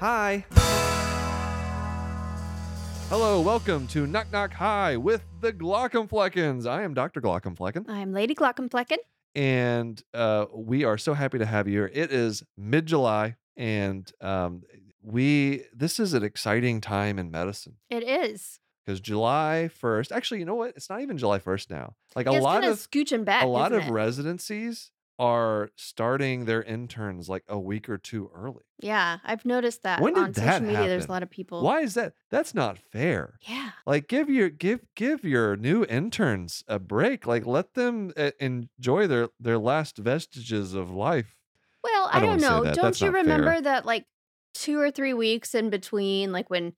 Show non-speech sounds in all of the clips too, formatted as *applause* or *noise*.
Hi. Hello, welcome to Knock Knock Hi with the Glaucomfleckens. I am Dr. Glaucomflecken, I'm Lady Glaucomflecken. and uh, we are so happy to have you here. It is mid July, and um, we this is an exciting time in medicine It is. because July 1st, actually, you know what? It's not even July 1st now. Like a it's lot kind of of scooching back. a lot isn't of it? residencies are starting their interns like a week or two early. Yeah, I've noticed that When did on that social media. There's a lot of people. Why is that? That's not fair. Yeah. Like give your give give your new interns a break. Like let them uh, enjoy their their last vestiges of life. Well, I I, don't don't wanna say know. that. Don't That's you not fair. remember that like two or three weeks in between, like when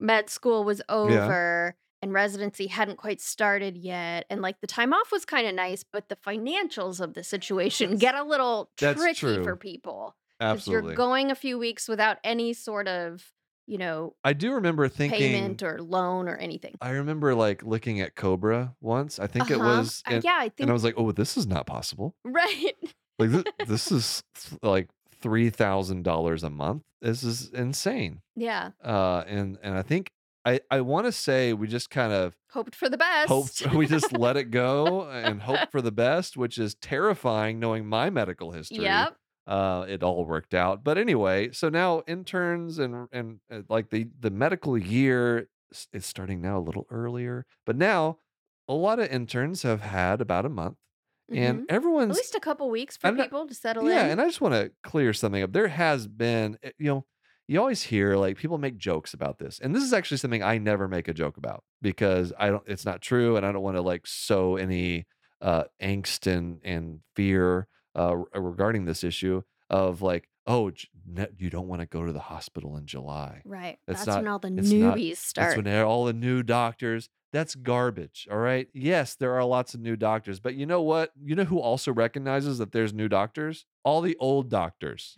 med school was over and residency hadn't quite started yet, and like the time off was kind of nice, but the financials of the situation get a little That's tricky true. for people because Absolutely. you're going a few weeks without any sort of you know I do remember thinking payment or loan or anything. I remember like looking at COBRA once. I think it Uh-huh. was Uh, and, yeah, I and I was like, "Oh, this is not possible." right. Like this, *laughs* this is like $3,000 a month. This is insane. Yeah. Uh and and I think I I want to say we just kind of Hoped for the best. hoped *laughs* we just let it go and hope for *laughs* the best, which is terrifying knowing my medical history. Yep. Uh, it all worked out. But anyway, so now interns and and uh, like the the medical year is starting now a little earlier. But now a lot of interns have had about a month, Mhm. and everyone's At least a couple weeks for not- people to settle yeah. in. And I just want to clear something up. There has been, eh, you know. You always hear like people make jokes about this. And this is actually something I never make a joke about because I don't it's not true and I don't want to like sow any uh angst and and fear uh regarding this issue of like oh you don't want to go to the hospital in July. right. It's That's when all the newbies not- newbies That's when all the new doctors. That's garbage. All right. Yes, there are lots of new doctors, but you know what? You know who also recognizes that there's new doctors? All the old doctors.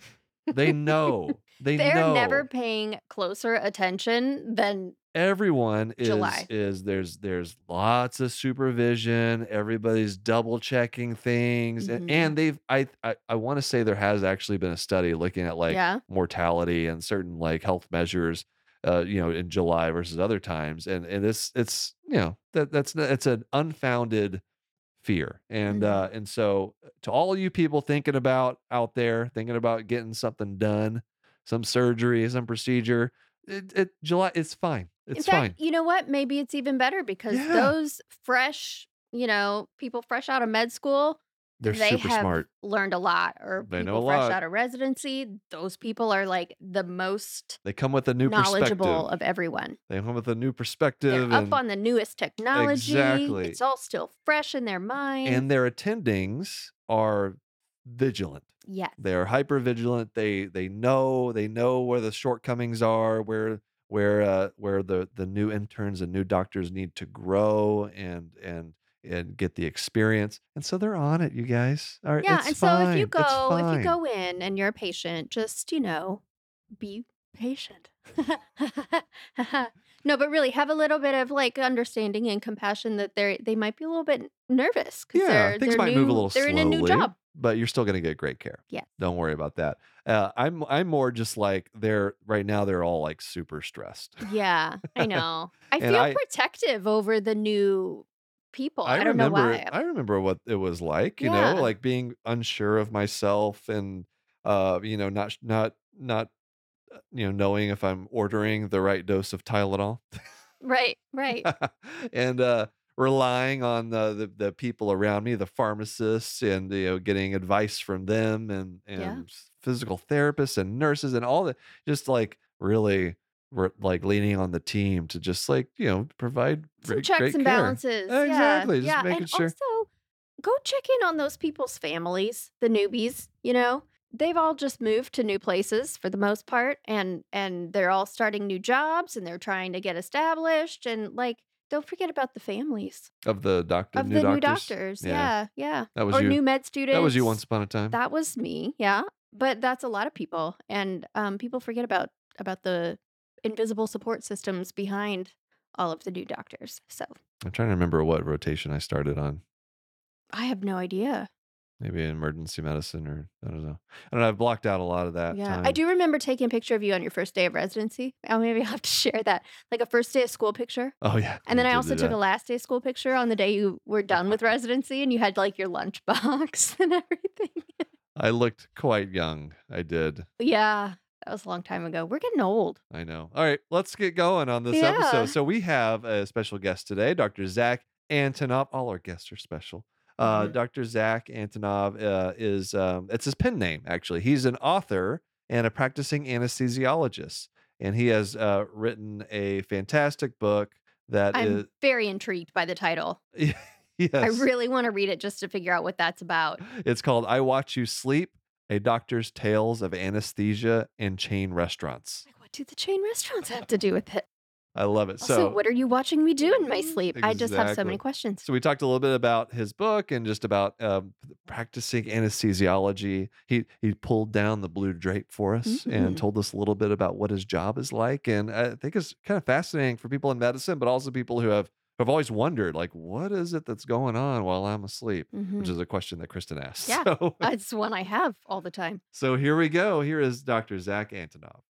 They *laughs* know. They They're know. never paying closer attention than everyone is July. is there's there's lots of supervision everybody's double checking things and, Mhm. and they've i i, I want to say there has actually been a study looking at like yeah. mortality and certain like health measures uh you know in july versus other times and and it's it's you know that that's it's an unfounded fear and Mhm. uh and so to all you people thinking about out there thinking about getting something done some surgery some procedure it, it july it's fine it's In fact, fine you know what? Maybe it's even better because Yeah. those fresh, you know, people fresh out of med school, they're they super have smart learned a lot. Or They people fresh lot. out of residency, those people are like the most they come with a new knowledgeable of everyone. they come with a new perspective. They're up on the newest technology. Exactly. It's all still fresh in their mind. and their attendings are vigilant yes. they're hyper vigilant they they know they know where the shortcomings are where where uh where the the new interns and new doctors need to grow and and and get the experience and so they're on it you guys all right Yeah, and so if you go if you go in and you're a patient, just you know, be patient. *laughs* no, but really have a little bit of like understanding and compassion that they they might be a little bit nervous because yeah they're things they're might new, move a little they're slowly in a new job. but you're still going to get great care Yeah, don't worry about that uh, i'm i'm more just like they're right now they're all like super stressed Yeah, I *laughs* know. I feel I- protective over the new people. I, don't remember know why. I remember what it was like, you Yeah. know, like being unsure of myself and uh, you know, not not not you know, knowing if I'm ordering the right dose of Tylenol right, right. *laughs* and uh relying on the, the the people around me, the pharmacists and you know, getting advice from them and and Yeah. physical therapists and nurses and all that just like really we're like leaning on the team to just like, you know, provide Some great, checks great and care. balances. Yeah, Exactly, just yeah. making and sure- also, go check in on those people's families, the newbies. You know, they've all just moved to new places for the most part, and and they're all starting new jobs, and they're trying to get established, and like. Don't forget about the families of the doctor of new the new doctors. doctors. Yeah. Yeah, yeah. That was or you. new med students. That was you once upon a time. That was me. Yeah, but that's a lot of people, and um, people forget about about the invisible support systems behind all of the new doctors. So I'm trying to remember what rotation I started on. I have no idea. Maybe emergency medicine or I don't know. I don't know. I've blocked out a lot of that Yeah, I do remember taking a picture of you on your first day of residency. Oh, *laughs* maybe I'll maybe have to share that, like a first day of school picture. Oh yeah, And then I also took a last day of school picture on the day you were done with *laughs* residency, and you had like your lunch box *laughs* and everything. I looked quite young. I did. yeah, that was a long time ago. We're getting old. I know. All right, let's get going on this Yeah. episode. So we have a special guest today, Dr. Zach Antonov. All our guests are special. Uh, Mm-hmm. Mhm. Dr. Zach Antonov uh, is um, it's his pen name actually. He's an author and a practicing anesthesiologist, and he has uh, written a fantastic book that I'm is very intrigued by the title. *laughs* yes, I really want to read it just to figure out what that's about. it's called "I Watch You Sleep: A Doctor's Tales of Anesthesia and Chain Restaurants." Like, what do the chain restaurants have to do with it? I love it. Also, So what are you watching me do in my sleep? I just have so many questions. So we talked a little bit about his book and just about um, practicing anesthesiology. He he pulled down the blue drape for us Mhm. and told us a little bit about what his job is like. And I think it's kind of fascinating for people in medicine, but also people who have have always wondered, like, what is it that's going on while I'm asleep? Mhm. Which is a question that Kristen asked. *laughs* Yeah. So, It's one I have all the time. so here we go. Here is Dr. Zach Antonov.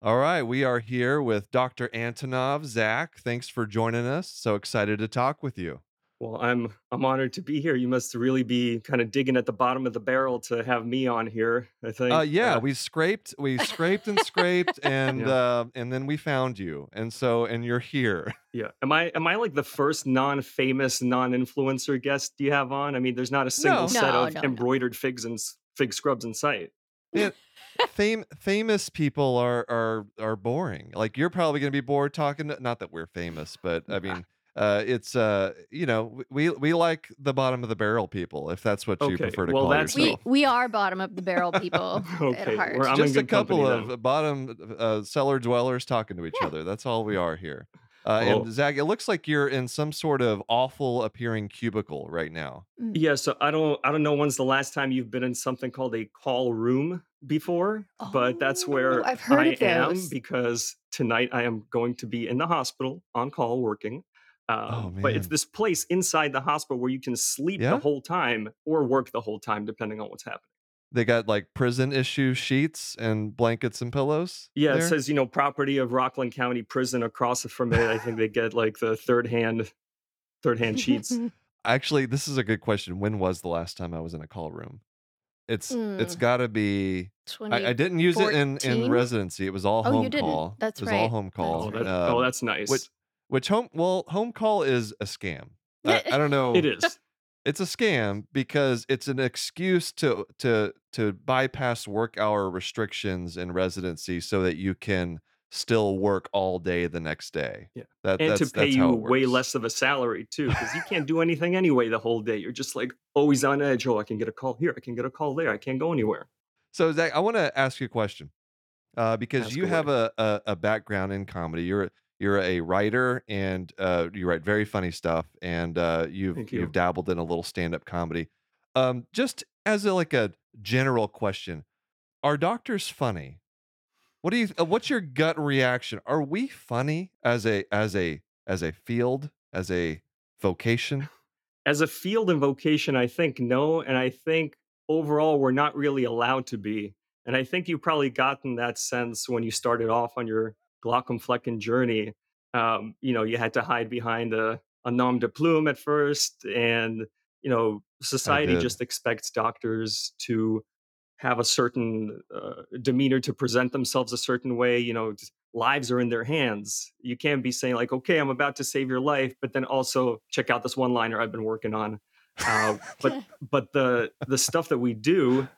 All right, we are here with Dr. Antonov. Zach, thanks for joining us. So excited to talk with you. Well, I'm I'm honored to be here. You must really be kind of digging at the bottom of the barrel to have me on here. I think. Uh, yeah, Uh, we scraped, we scraped and scraped, *laughs* and Yeah. uh, and then we found you, and so and you're here. *laughs* yeah. Am I am I like the first non-famous, non-influencer guest you have on? I mean, there's not a single No. set No, of no, no. embroidered figs and fig scrubs in sight. Fame, famous people are are are boring. Like you're probably going to be bored talking. To, not that we're famous, but I *laughs* mean, uh, it's uh, you know, we we like the bottom of the barrel people, if that's what you Okay, prefer to well, call that's We yourself. we are bottom of the barrel people *laughs* at Okay, heart. we're- I'm in just a good company couple then. of bottom uh, cellar dwellers talking to each Yeah. other. That's all we are here. Uh, Well- and Zach, it looks like you're in some sort of awful appearing cubicle right now. Mm. Yeah, so I don't I don't know when's the last time you've been in something called a call room before, but that's Oh, where I've heard I of am those. because tonight I am going to be in the hospital on call working. Um, Oh, But it's this place inside the hospital where you can sleep Yeah? the whole time or work the whole time, depending on what's happening. They got like prison issue sheets and blankets and pillows. Yeah, it says you know property of Rockland County Prison. Across it from it, I think they get like the third hand, third hand sheets. *laughs* Actually, this is a good question. When was the last time I was in a call room? It's it's got to be. I, I didn't use it in in residency. It was all Oh, you home didn't. call. That's it was all right. home call. Oh, that, Um, oh, that's nice. which which home well home call is a scam. I, *laughs* I don't know. it is. It's a scam because it's an excuse to to to bypass work hour restrictions in residency so that you can still work all day the next day. Yeah. That, and that's, to pay you way less of a salary too because you can't *laughs* do anything anyway the whole day you're just like always on edge oh i can get a call here i can get a call there i can't go anywhere So Zach, I want to ask you a question uh, because Ask you away. have a, a a background in comedy. You're a- you're a writer and uh, you write very funny stuff, and uh, you've you. you've dabbled in a little stand up comedy. Um, just as a, like a general question, are doctors funny? What do you? Uh, what's your gut reaction? Are we funny as a as a as a field as a vocation? as a field and vocation i think no and i think overall we're not really allowed to be and i think you've probably gotten that sense when you started off on your Glaucomflecken journey um, you know you had to hide behind a, a nom de plume at first and you know society just expects doctors to have a certain uh, demeanor to present themselves a certain way you know lives are in their hands. You can't be saying like okay i'm about to save your life but then also check out this one liner i've been working on uh, but *laughs* but the the stuff that we do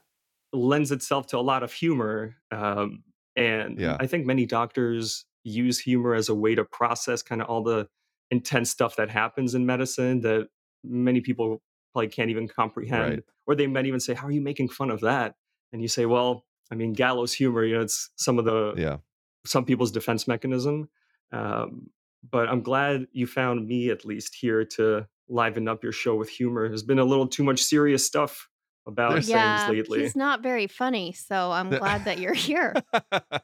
lends itself to a lot of humor um, and Yeah. i think many doctors use humor as a way to process kind of all the intense stuff that happens in medicine that many people probably can't even comprehend Right. or they might even say how are you making fun of that and you say well i mean gallows humor you know it's some of the Yeah. some people's defense mechanism um, but i'm glad you found me at least here to liven up your show with humor there's been a little too much serious stuff about There's- things yeah, lately he's not very funny, so I'm glad that you're here.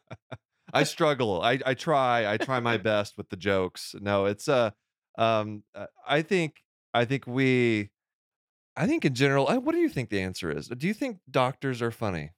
*laughs* I struggle. I, I try. I try my best with the jokes. No, it's uh Um, uh, I think I think we I think in general, uh, what do you think the answer is? Do you think doctors are funny?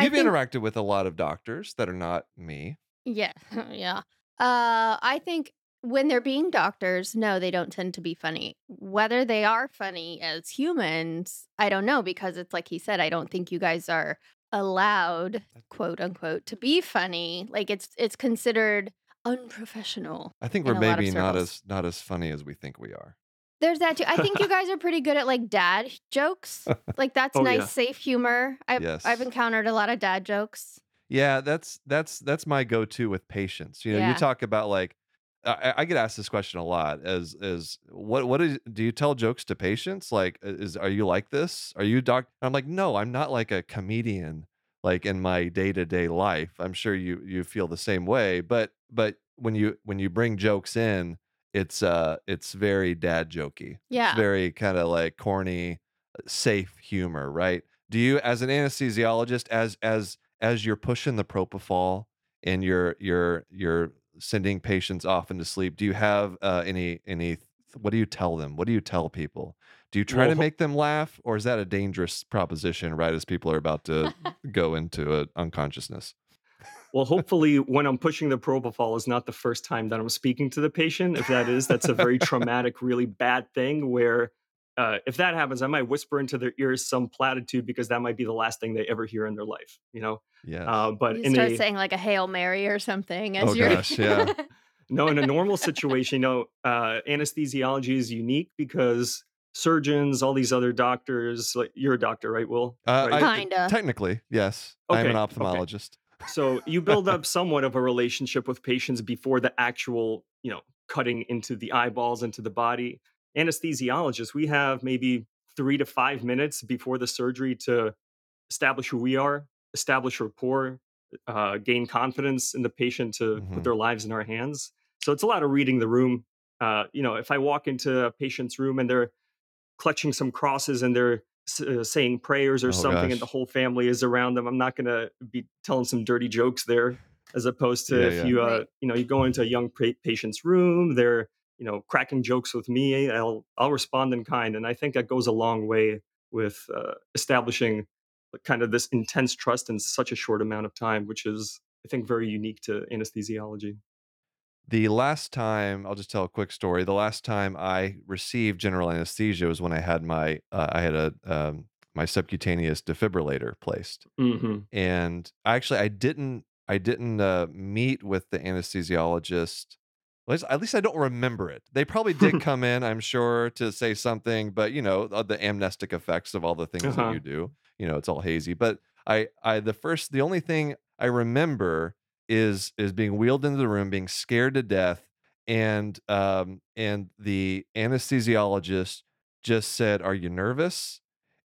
You've think interacted with a lot of doctors that are not me. yeah, *laughs* yeah. Uh, I think when they're being doctors, no, they don't tend to be funny. Whether they are funny as humans, I don't know because it's like he said, I don't think you guys are allowed, quote unquote, to be funny. Like it's it's considered unprofessional I think we're a lot of maybe not as not as funny as we think we are. There's that too. I think you *laughs* guys are pretty good at like dad jokes. *laughs* Like that's Oh nice, yeah. safe humor. I've I've encountered a lot of dad jokes. Yeah, that's that's that's my go-to with patients. You know, you talk about like I, I get asked this question a lot as as what what is do you tell jokes to patients? Like is are you like this? Are you doc? I'm like, no, I'm not like a comedian like in my day-to-day life. I'm sure you you feel the same way, but but when you when you bring jokes in, it's uh it's very dad jokey. yeah It's very kind of like corny, safe humor, right? Do you as an anesthesiologist as as as you're pushing the propofol and you're you're you're sending patients off into sleep, do you have uh, any any what do you tell them? What do you tell people? Do you try Well, to make them laugh or is that a dangerous proposition right as people are about to *laughs* go into a unconsciousness? well, hopefully, when I'm pushing the propofol is not the first time that I'm speaking to the patient. If that is, that's a very *laughs* traumatic, really bad thing. Where uh, if that happens, I might whisper into their ears some platitude because that might be the last thing they ever hear in their life. You know, Yes. uh, but You in start a saying like a Hail Mary or something Oh as you're gosh, yeah. *laughs* no, in a normal *laughs* situation, you know, uh, anesthesiology is unique because surgeons, all these other doctors, like you're a doctor, right, Will? Uh, Right? I Kinda. technically, yes. Okay. I'm an Okay, okay. ophthalmologist. So you *laughs* build up somewhat of a relationship with patients before the actual, you know, cutting into the eyeballs, into the body. Anesthesiologists, we have maybe three to five minutes before the surgery to establish who we are, establish rapport, uh, gain confidence in the patient to hmm put their lives in our hands. So it's a lot of reading the room. Uh, you know, if I walk into a patient's room and they're clutching some crosses and they're uh, saying prayers or Oh something and the whole family is around them i'm not going to be telling some dirty jokes there as opposed to Yeah, if yeah. you uh Right. you know you go into a young pa- patient's room they're you know cracking jokes with me i'll i'll respond in kind and i think that goes a long way with uh, establishing kind of this intense trust in such a short amount of time which is i think very unique to anesthesiology The last time, I'll just tell a quick story. The last time I received general anesthesia was when I had my uh, I had a um, my subcutaneous defibrillator placed, hmm and actually I didn't I didn't uh, meet with the anesthesiologist. At least, at least I don't remember it. They probably did *laughs* come in, I'm sure, to say something, but you know the amnestic effects of all the things that uh-huh you do. You know, it's all hazy. But I I the first the only thing I remember is is being wheeled into the room, being scared to death, and um and the anesthesiologist just said, "Are you nervous?"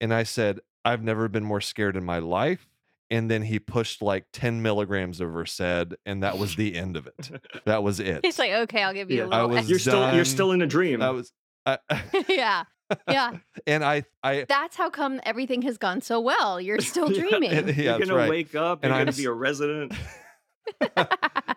And I said, "I've never been more scared in my life." And then he pushed like 10 milligrams of Versed, and that was the end of it. That was *laughs* it. He's like, okay, I'll give you yeah a I little was you're extra. still you're still in a That dream was I, *laughs* yeah. Yeah. *laughs* and I I That's how come everything has gone so well. You're still yeah, dreaming. and, yeah, you're gonna right. wake up And you're I'm gonna be a resident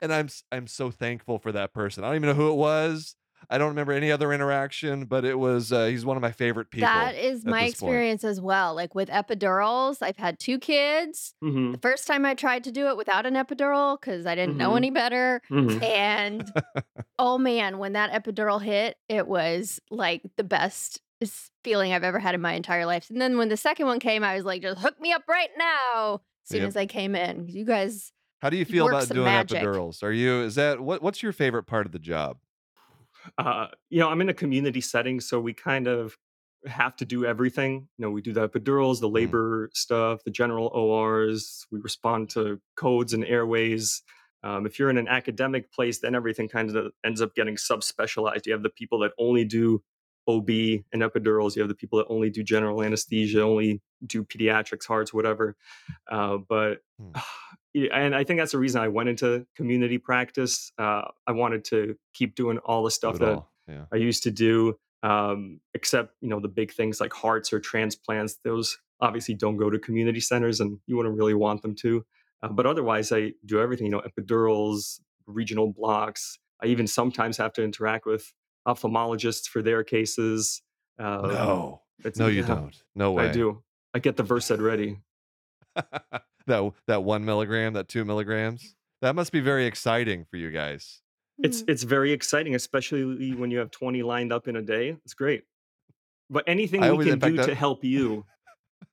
and I'm I'm so thankful for that person. I don't even know who it was. I don't remember any other interaction, but it was uh, he's one of my favorite people That is my this point. experience as well. Like with epidurals, I've had two kids. hmm The first time I tried to do it without an epidural because I didn't know hmm any better. hmm And *laughs* oh man, when that epidural hit, it was like the best feeling I've ever had in my entire life. And then when the second one came, I was like, just hook me up right now. As soon Yep. as I came in, you guys How do you feel about doing magic. epidurals? Are you is that what what's your favorite part of the job? Uh, you know, I'm in a community setting, so we kind of have to do everything. You know, we do the epidurals, the Mm, labor stuff, the general ORs. We respond to codes and airways. Um, if you're in an academic place, then everything kind of ends up getting subspecialized. You have the people that only do OB and epidurals. You have the people that only do general anesthesia, only do pediatrics, hearts, whatever. Uh, but Hmm. *sighs* yeah, and I think that's the reason I went into community practice. Uh, I wanted to keep doing all the stuff that. Yeah. I used to do, um, except you know the big things like hearts or transplants. Those obviously don't go to community centers, and you wouldn't really want them to. Uh, but otherwise, I do everything. You know, epidurals, regional blocks. I even sometimes have to interact with ophthalmologists for their cases. Um, No. it's- No, you yeah, don't. No way. I do. I get the Versed ready. *laughs* *laughs* that that one milligram, that two milligrams. That must be very exciting for you guys. It's Mm. it's very exciting, especially when you have 20 lined up in a day. It's great. But anything I we always- can fact, do to that- help you.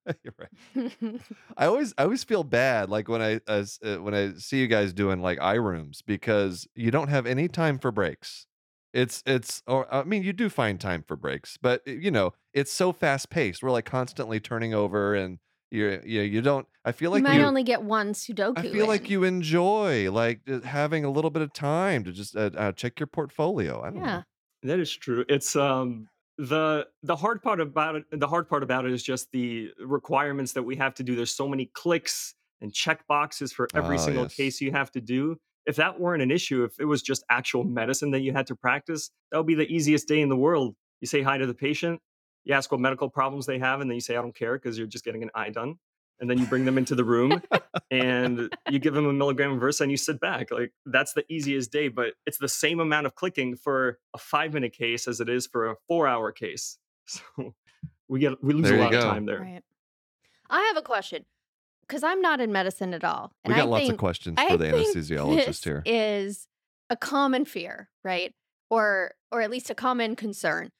*laughs* You're right. *laughs* I always I always feel bad like when I as uh, when I see you guys doing like eye rooms because you don't have any time for breaks. It's it's or I mean you do find time for breaks, but uh, you know, it's so fast paced. We're like constantly turning over and you you you don't I feel like you might you only get one Sudoku. I feel like you enjoy like having a little bit of time to just uh, uh, check your portfolio. I don't Yeah. know. That is true. It's um the the hard part about it the hard part about it is just the requirements that we have to do. There's so many clicks and check boxes for every Ah, single yes. case you have to do. If that weren't an issue, if it was just actual medicine that you had to practice, that would be the easiest day in the world. You say hi to the patient, you ask what medical problems they have, and then you say, I don't care because you're just getting an eye done. And then you bring them into the room and you give them a milligram of Versed and you sit back. Like that's the easiest day, but it's the same amount of clicking for a five minute case as it is for a four hour case. *laughs* So we get we lose a you lot of time there. Right. I have a question because I'm not in medicine at all. We got I lots think, of questions I for the anesthesiologist this here. Is a common fear, right? Or or at least a common concern,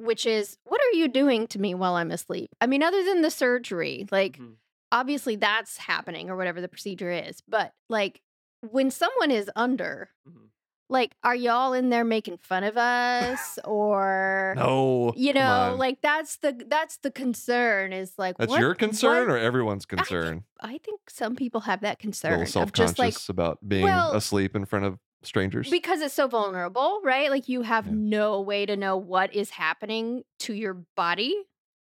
which is what are you doing to me while I'm asleep? I mean, other than the surgery, like Mhm. obviously that's happening or whatever the procedure is, but like when someone is under, Mhm. like are y'all in there making fun of us or No. you know, like that's the that's the concern is like That's what- your concern what- or everyone's I think- concern? I think some people have that A concern little of self just like about being well, asleep in front of strangers. because it's so vulnerable, right? Like you have Yeah. no way to know what is happening to your body,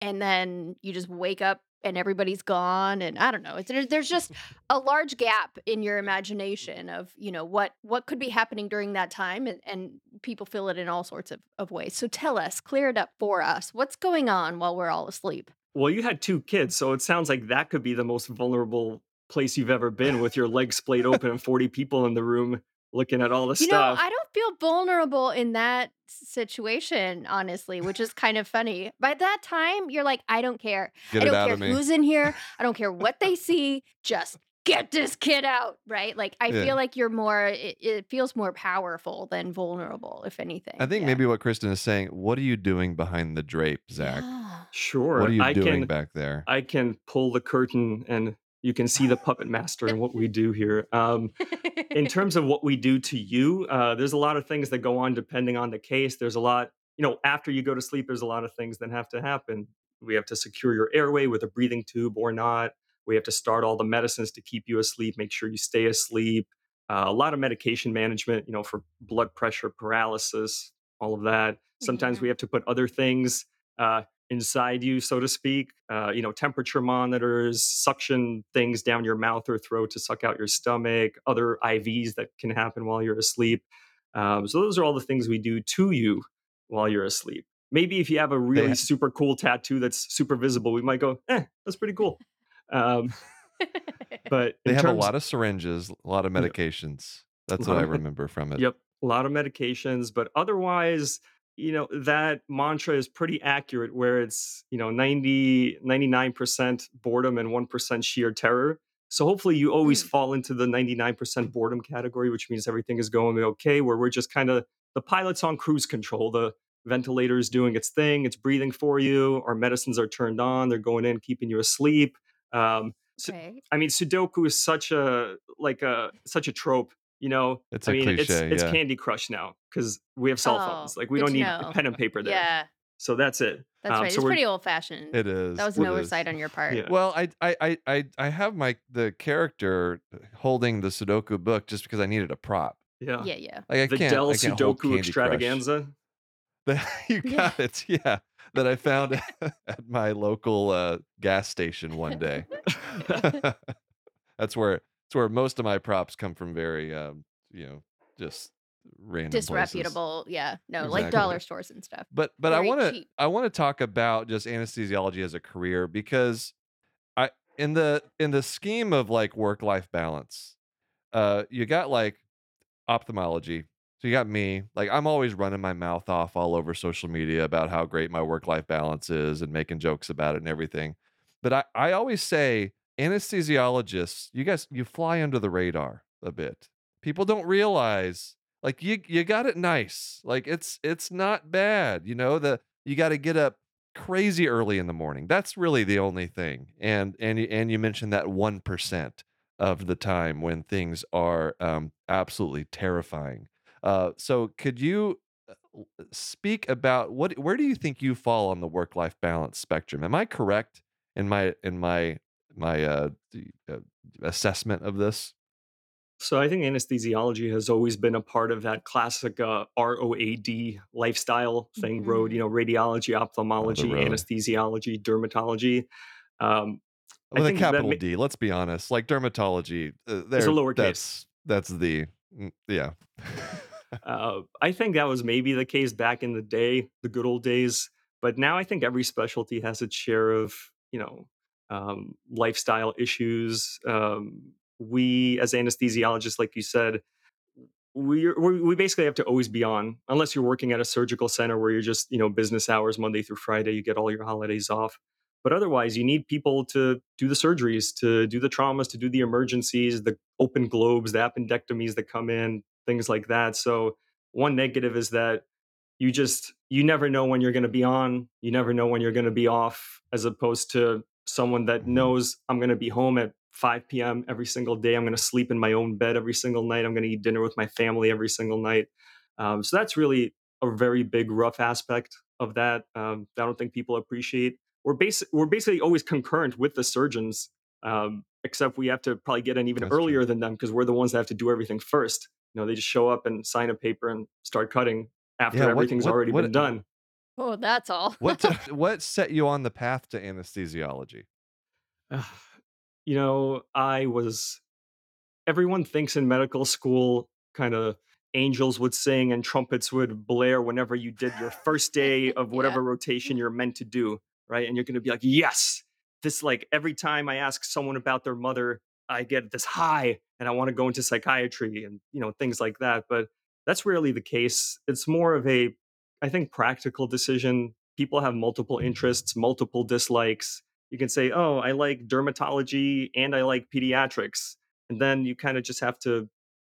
and then you just wake up and everybody's gone, and I don't know. It's, there's, there's just *laughs* a large gap in your imagination of you know what what could be happening during that time, and, and people feel it in all sorts of, of ways. So tell us, clear it up for us. What's going on while we're all asleep? Well, you had two kids, so it sounds like that could be the most vulnerable place you've ever been with your legs splayed open and 40 people in the room looking at all the You know, stuff. I don't feel vulnerable in that situation, honestly, which is kind of funny. By that time, you're like, I don't care. Get I don't out care of me. who's in here. *laughs* I don't care what they see. Just get this kid out, right? Like, I Yeah. feel like you're more, it, it feels more powerful than vulnerable, if anything. I think Yeah. maybe what Kristen is saying, what are you doing behind the drape, Zach? Sure. What are you I doing can back there? I can pull the curtain and you can see the puppet master and what we do here. Um, in terms of what we do to you, uh, there's a lot of things that go on depending on the case. There's a lot, you know, after you go to sleep, there's a lot of things that have to happen. We have to secure your airway with a breathing tube or not. We have to start all the medicines to keep you asleep, make sure you stay asleep. Uh, a lot of medication management, you know, for blood pressure, paralysis, all of that. Sometimes Yeah. we have to put other things uh, inside you, so to speak. Uh, you know, temperature monitors, suction things down your mouth or throat to suck out your stomach, other IVs that can happen while you're asleep. Um, so those are all the things we do to you while you're asleep. Maybe if you have a really super cool tattoo that's super visible, we might go, "Eh, that's pretty cool." Um, *laughs* but They have a lot of syringes, a lot of medications. That's what I remember from it. Yep, a lot of medications, but otherwise, you know, that mantra is pretty accurate where it's, you know, 90 99% boredom and 1% sheer terror. So hopefully you always Mm. fall into the 99% boredom category, which means everything is going okay, where we're just kind of the pilot's on cruise control. The ventilator is doing its thing, it's breathing for you. Our medicines are turned on, they're going in, keeping you asleep. Um, so, Right. I mean, Sudoku is such a like a such a trope. You know, It's I mean, it's cliche, it's yeah. Candy Crush now because we have cell Oh, phones. Like we don't need know. pen and paper there. Yeah, So that's it. that's Um, right. so it's pretty old fashioned. It is. That was an it is. oversight on your part. Yeah. Well, I, I, I, I, have my the character holding the Sudoku book just because I needed a prop. Yeah. Yeah, yeah. Like I the can't, Dell I can't Sudoku extravaganza. *laughs* You Yeah. got it. Yeah, that I found *laughs* *laughs* at my local uh, gas station one day. that's where that's where most of my props come from. Very, um, you know, just random places. Disreputable. Yeah. No, like dollar stores and stuff. But but I want to. I want to talk about just anesthesiology as a career because I in the in the scheme of like work life balance, uh, you got like ophthalmology. So So you got me. Like I'm always running my mouth off all over social media about how great my work life balance is and making jokes about it and everything. But I, I always say anesthesiologists, you guys, you fly under the radar a bit. People don't realize like you you got it nice. Like it's it's not bad. You know, the you got to get up crazy early in the morning. That's really the only thing. And and and you mentioned that 1% of the time when things are um, absolutely terrifying. Uh, so could you uh, speak about what where do you think you fall on the work life balance spectrum? Am I correct in my in my my uh, the, uh, assessment of this? So I think anesthesiology has always been a part of that classic uh, ROAD lifestyle thing road, you Mhm. know, radiology, Oh, ophthalmology, anesthesiology, dermatology. Um, With a think that capital ma- D. Let's be honest. Like dermatology, uh, is a lowercase. that's that's the mm, yeah. *laughs* Uh, I think that was maybe the case back in the day, the good old days. But now I think every specialty has its share of, you know, um, lifestyle issues. Um, we, as anesthesiologists, like you said, we we basically have to always be on, unless you're working at a surgical center where you're just, you know, business hours Monday through Friday, you get all your holidays off. But otherwise, you need people to do the surgeries, to do the traumas, to do the emergencies, the open globes, the appendectomies that come in, things like that. So one negative is that you just you never know when you're going to be on you never know when you're going to be off as opposed to someone that knows i'm going to be home at 5 p.m every single day i'm going to sleep in my own bed every single night i'm going to eat dinner with my family every single night um, so that's really a very big rough aspect of that um, that i don't think people appreciate we're, basi- we're basically always concurrent with the surgeons um, except we have to probably get in even That's true. earlier than them because we're the ones that have to do everything first you know they just show up and sign a paper and start cutting after Yeah, what everything's what already been done. Oh, that's all. what *laughs* t- what set you on the path to anesthesiology? you know, I was everyone thinks in medical school kind of angels would sing and trumpets would blare whenever you did your first day of *laughs* Yeah. whatever rotation you're meant to do, right? And you're going to be like, "Yes." This like every time I ask someone about their mother, I get this high and I want to go into psychiatry and, you know, things like that, but that's rarely the case. It's more of a I think practical decision. People have multiple interests, multiple dislikes. You can say, "Oh, I like dermatology and I like pediatrics." And then you kind of just have to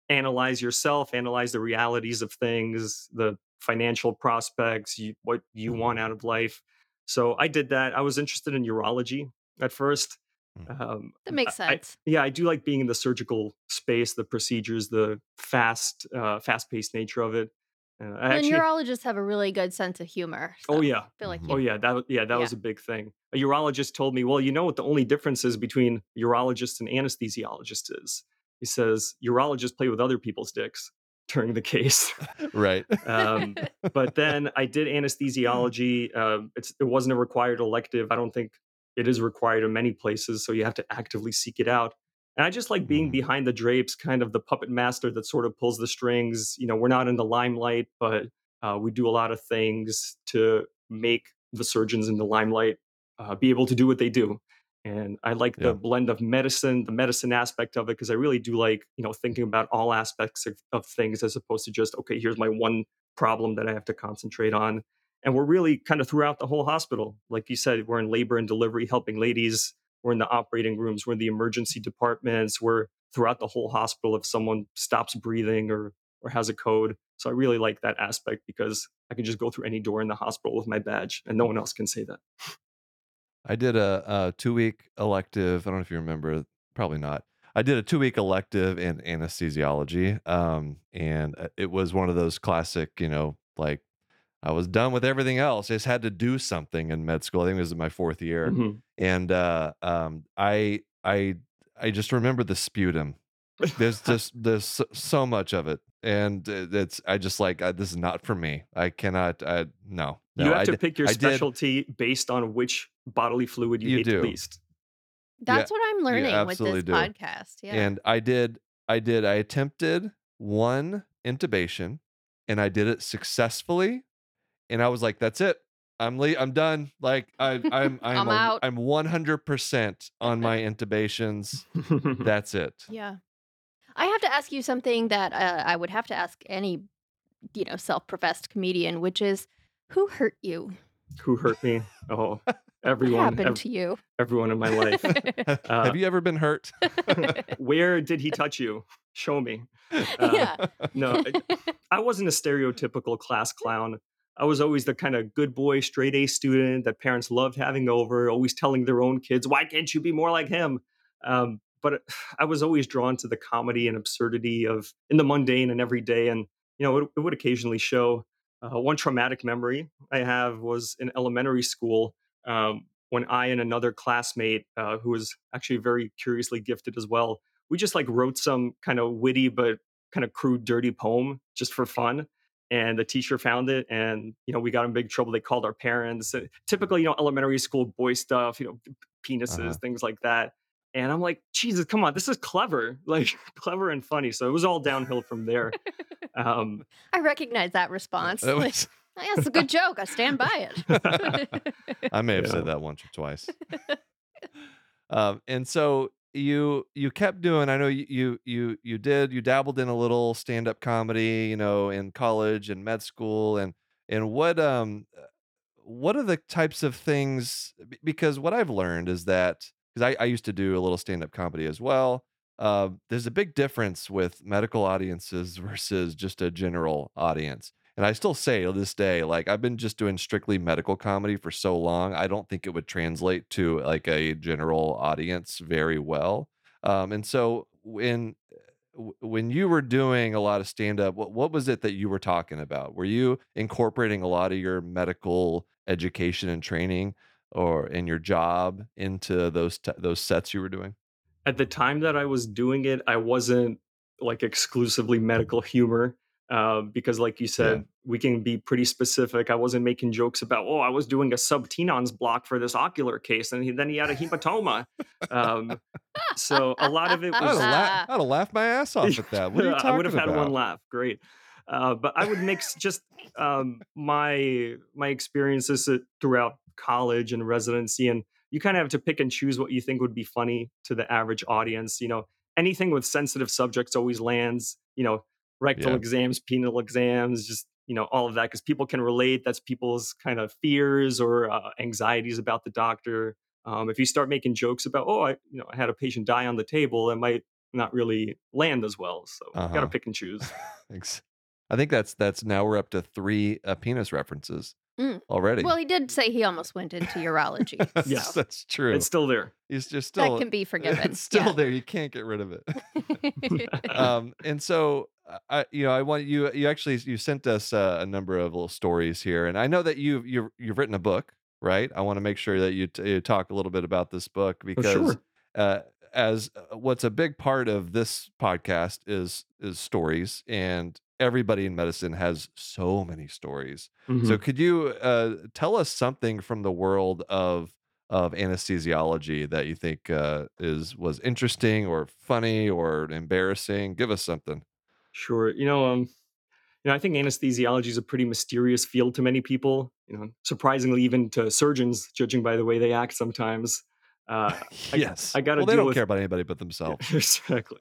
analyze yourself, analyze the realities of things, the financial prospects, you, what you want out of life. So I did that. I was interested in urology at first. Mhm. Um, That makes I, I- sense. yeah, I do like being in the surgical space, the procedures, the fast, uh, fast-paced nature of it. Uh, I And actually, urologists have a really good sense of humor. oh yeah, I feel like Mhm. Oh yeah, that yeah, that Yeah. was a big thing. A urologist told me, "Well, you know what the only difference is between urologists and anesthesiologists is." He says urologists play with other people's dicks *laughs* during the case. *laughs* Right. *laughs* um, but then I did anesthesiology. Um, it's it wasn't a required elective. I don't think it is required in many places, so you have to actively seek it out. And I just like being Mhm. behind the drapes, kind of the puppet master that sort of pulls the strings. You know, we're not in the limelight, but uh, we do a lot of things to make the surgeons in the limelight uh, be able to do what they do. And I like the blend of medicine, the medicine aspect of it, because I really do like, you know, thinking about all aspects of, of things as opposed to just, okay, here's my one problem that I have to concentrate on. And we're really kind of throughout the whole hospital. Like you said, we're in labor and delivery helping ladies. We're in the operating rooms. We're in the emergency departments. We're throughout the whole hospital if someone stops breathing or or has a code. So I really like that aspect because I can just go through any door in the hospital with my badge and no one else can say that. I did a, a two week elective. I don't know if you remember, probably not. I did a two week elective in anesthesiology. Um, and uh, it was one of those classic, you know, like I was done with everything else. I just had to do something in med school. I think it was my fourth year. Mhm. And uh, um, I, I, I just remember the sputum. There's *laughs* just there's so, so much of it, and uh, it's I just like I, this is not for me. I cannot. I no. no you have I to d- pick your I did- specialty based on which bodily fluid you, You hate do. the least. That's what I'm learning with this do. podcast. Yeah. And I did, I did, I attempted one intubation and I did it successfully. And I was like, that's it. I'm le- I'm done. Like I, I'm, *laughs* I'm, I'm a- out. I'm 100% on *laughs* my intubations. *laughs* That's it. Yeah. I have to ask you something that uh, I would have to ask any you know, self-professed comedian, which is who hurt you? Who hurt me? Oh, What everyone, happened ev- to you? everyone in my life. Uh, Have you ever been hurt? Where did he touch you? Show me. Uh, yeah. no, I- I wasn't a stereotypical class clown. I was always the kind of good boy, straight A student that parents loved having over, always telling their own kids, "Why can't you be more like him?" Um, but *sighs* I was always drawn to the comedy and absurdity of in the mundane and everyday, and you know, it, it would occasionally show. Uh, one traumatic memory I have was in elementary school um, when I and another classmate, uh, who was actually very curiously gifted as well, we just like wrote some kind of witty but kind of crude, dirty poem just for fun. And the teacher found it, and you know we got in big trouble. They called our parents. Uh, Typically, you know, elementary school boy stuff, you know, penises, Uh-huh. things like that. And I'm like, Jesus, come on, this is clever, *laughs* like clever and funny. So it was all downhill from there. *laughs* Um, I recognize that response. That was- "Oh, yeah, it's a good joke. I stand by it. *laughs* I may have Yeah. said that once or twice. um, and so you you kept doing. I know you you you did. You dabbled in a little stand up comedy, you know, in college and med school, and and what um uh, what are the types of things? Because what I've learned is that because I, I used to do a little stand up comedy as well. Uh, there's a big difference with medical audiences *laughs* versus just a general audience. And I still say to this day, like I've been just doing strictly medical comedy for so long, I don't think it would translate to like a general audience very well. Um, and so when when you were doing a lot of stand up, what, what was it that you were talking about? Were you incorporating a lot of your medical education and training or in your job into those t- those sets you were doing? at the time that I was doing it, I wasn't like exclusively medical humor. Uh, because, like you said, we can be pretty specific. I wasn't making jokes about, oh, I was doing a sub-Tenon's block for this ocular case, and he, then he had a hematoma. um, so a lot of it I'd have, was la- I'd have laughed my ass off at that. What are you talking *laughs* I would have had about? one laugh. Great. Uh, but I would mix just um, my my experiences throughout college and residency, and you kind of have to pick and choose what you think would be funny to the average audience. You know, anything with sensitive subjects always lands. You know, rectal Yeah. exams, penal exams, just you know all of that because people can relate. That's people's kind of fears or uh, anxieties about the doctor. Um, if you start making jokes about, oh, I you know I had a patient die on the table, it might not really land as well. So you Uh-huh. gotta pick and choose. *laughs* Thanks. I think that's that's now we're up to three uh, penis references Mm. already. well, he did say he almost went into urology. *laughs* that's, Yeah. that's true. It's still there. He's just still that can be *laughs* forgiven. it's still there. You can't get rid of it. *laughs* um, and so I, you know, I want you. You actually you sent us uh, a number of little stories here, and I know that you've you've you've written a book, right? I want to make sure that you, t- you talk a little bit about this book because Oh, sure. uh, as uh, what's a big part of this podcast is is stories, and everybody in medicine has so many stories. So Mhm. could you uh, tell us something from the world of of anesthesiology that you think uh, is was interesting or funny or embarrassing? Give us something. Sure. You know, um, you know, I think anesthesiology is a pretty mysterious field to many people. You know, surprisingly, even to surgeons, judging by the way they act sometimes. Uh, *laughs* I- yes, I gotta Well, they don't with- care about anybody but themselves. *laughs* exactly.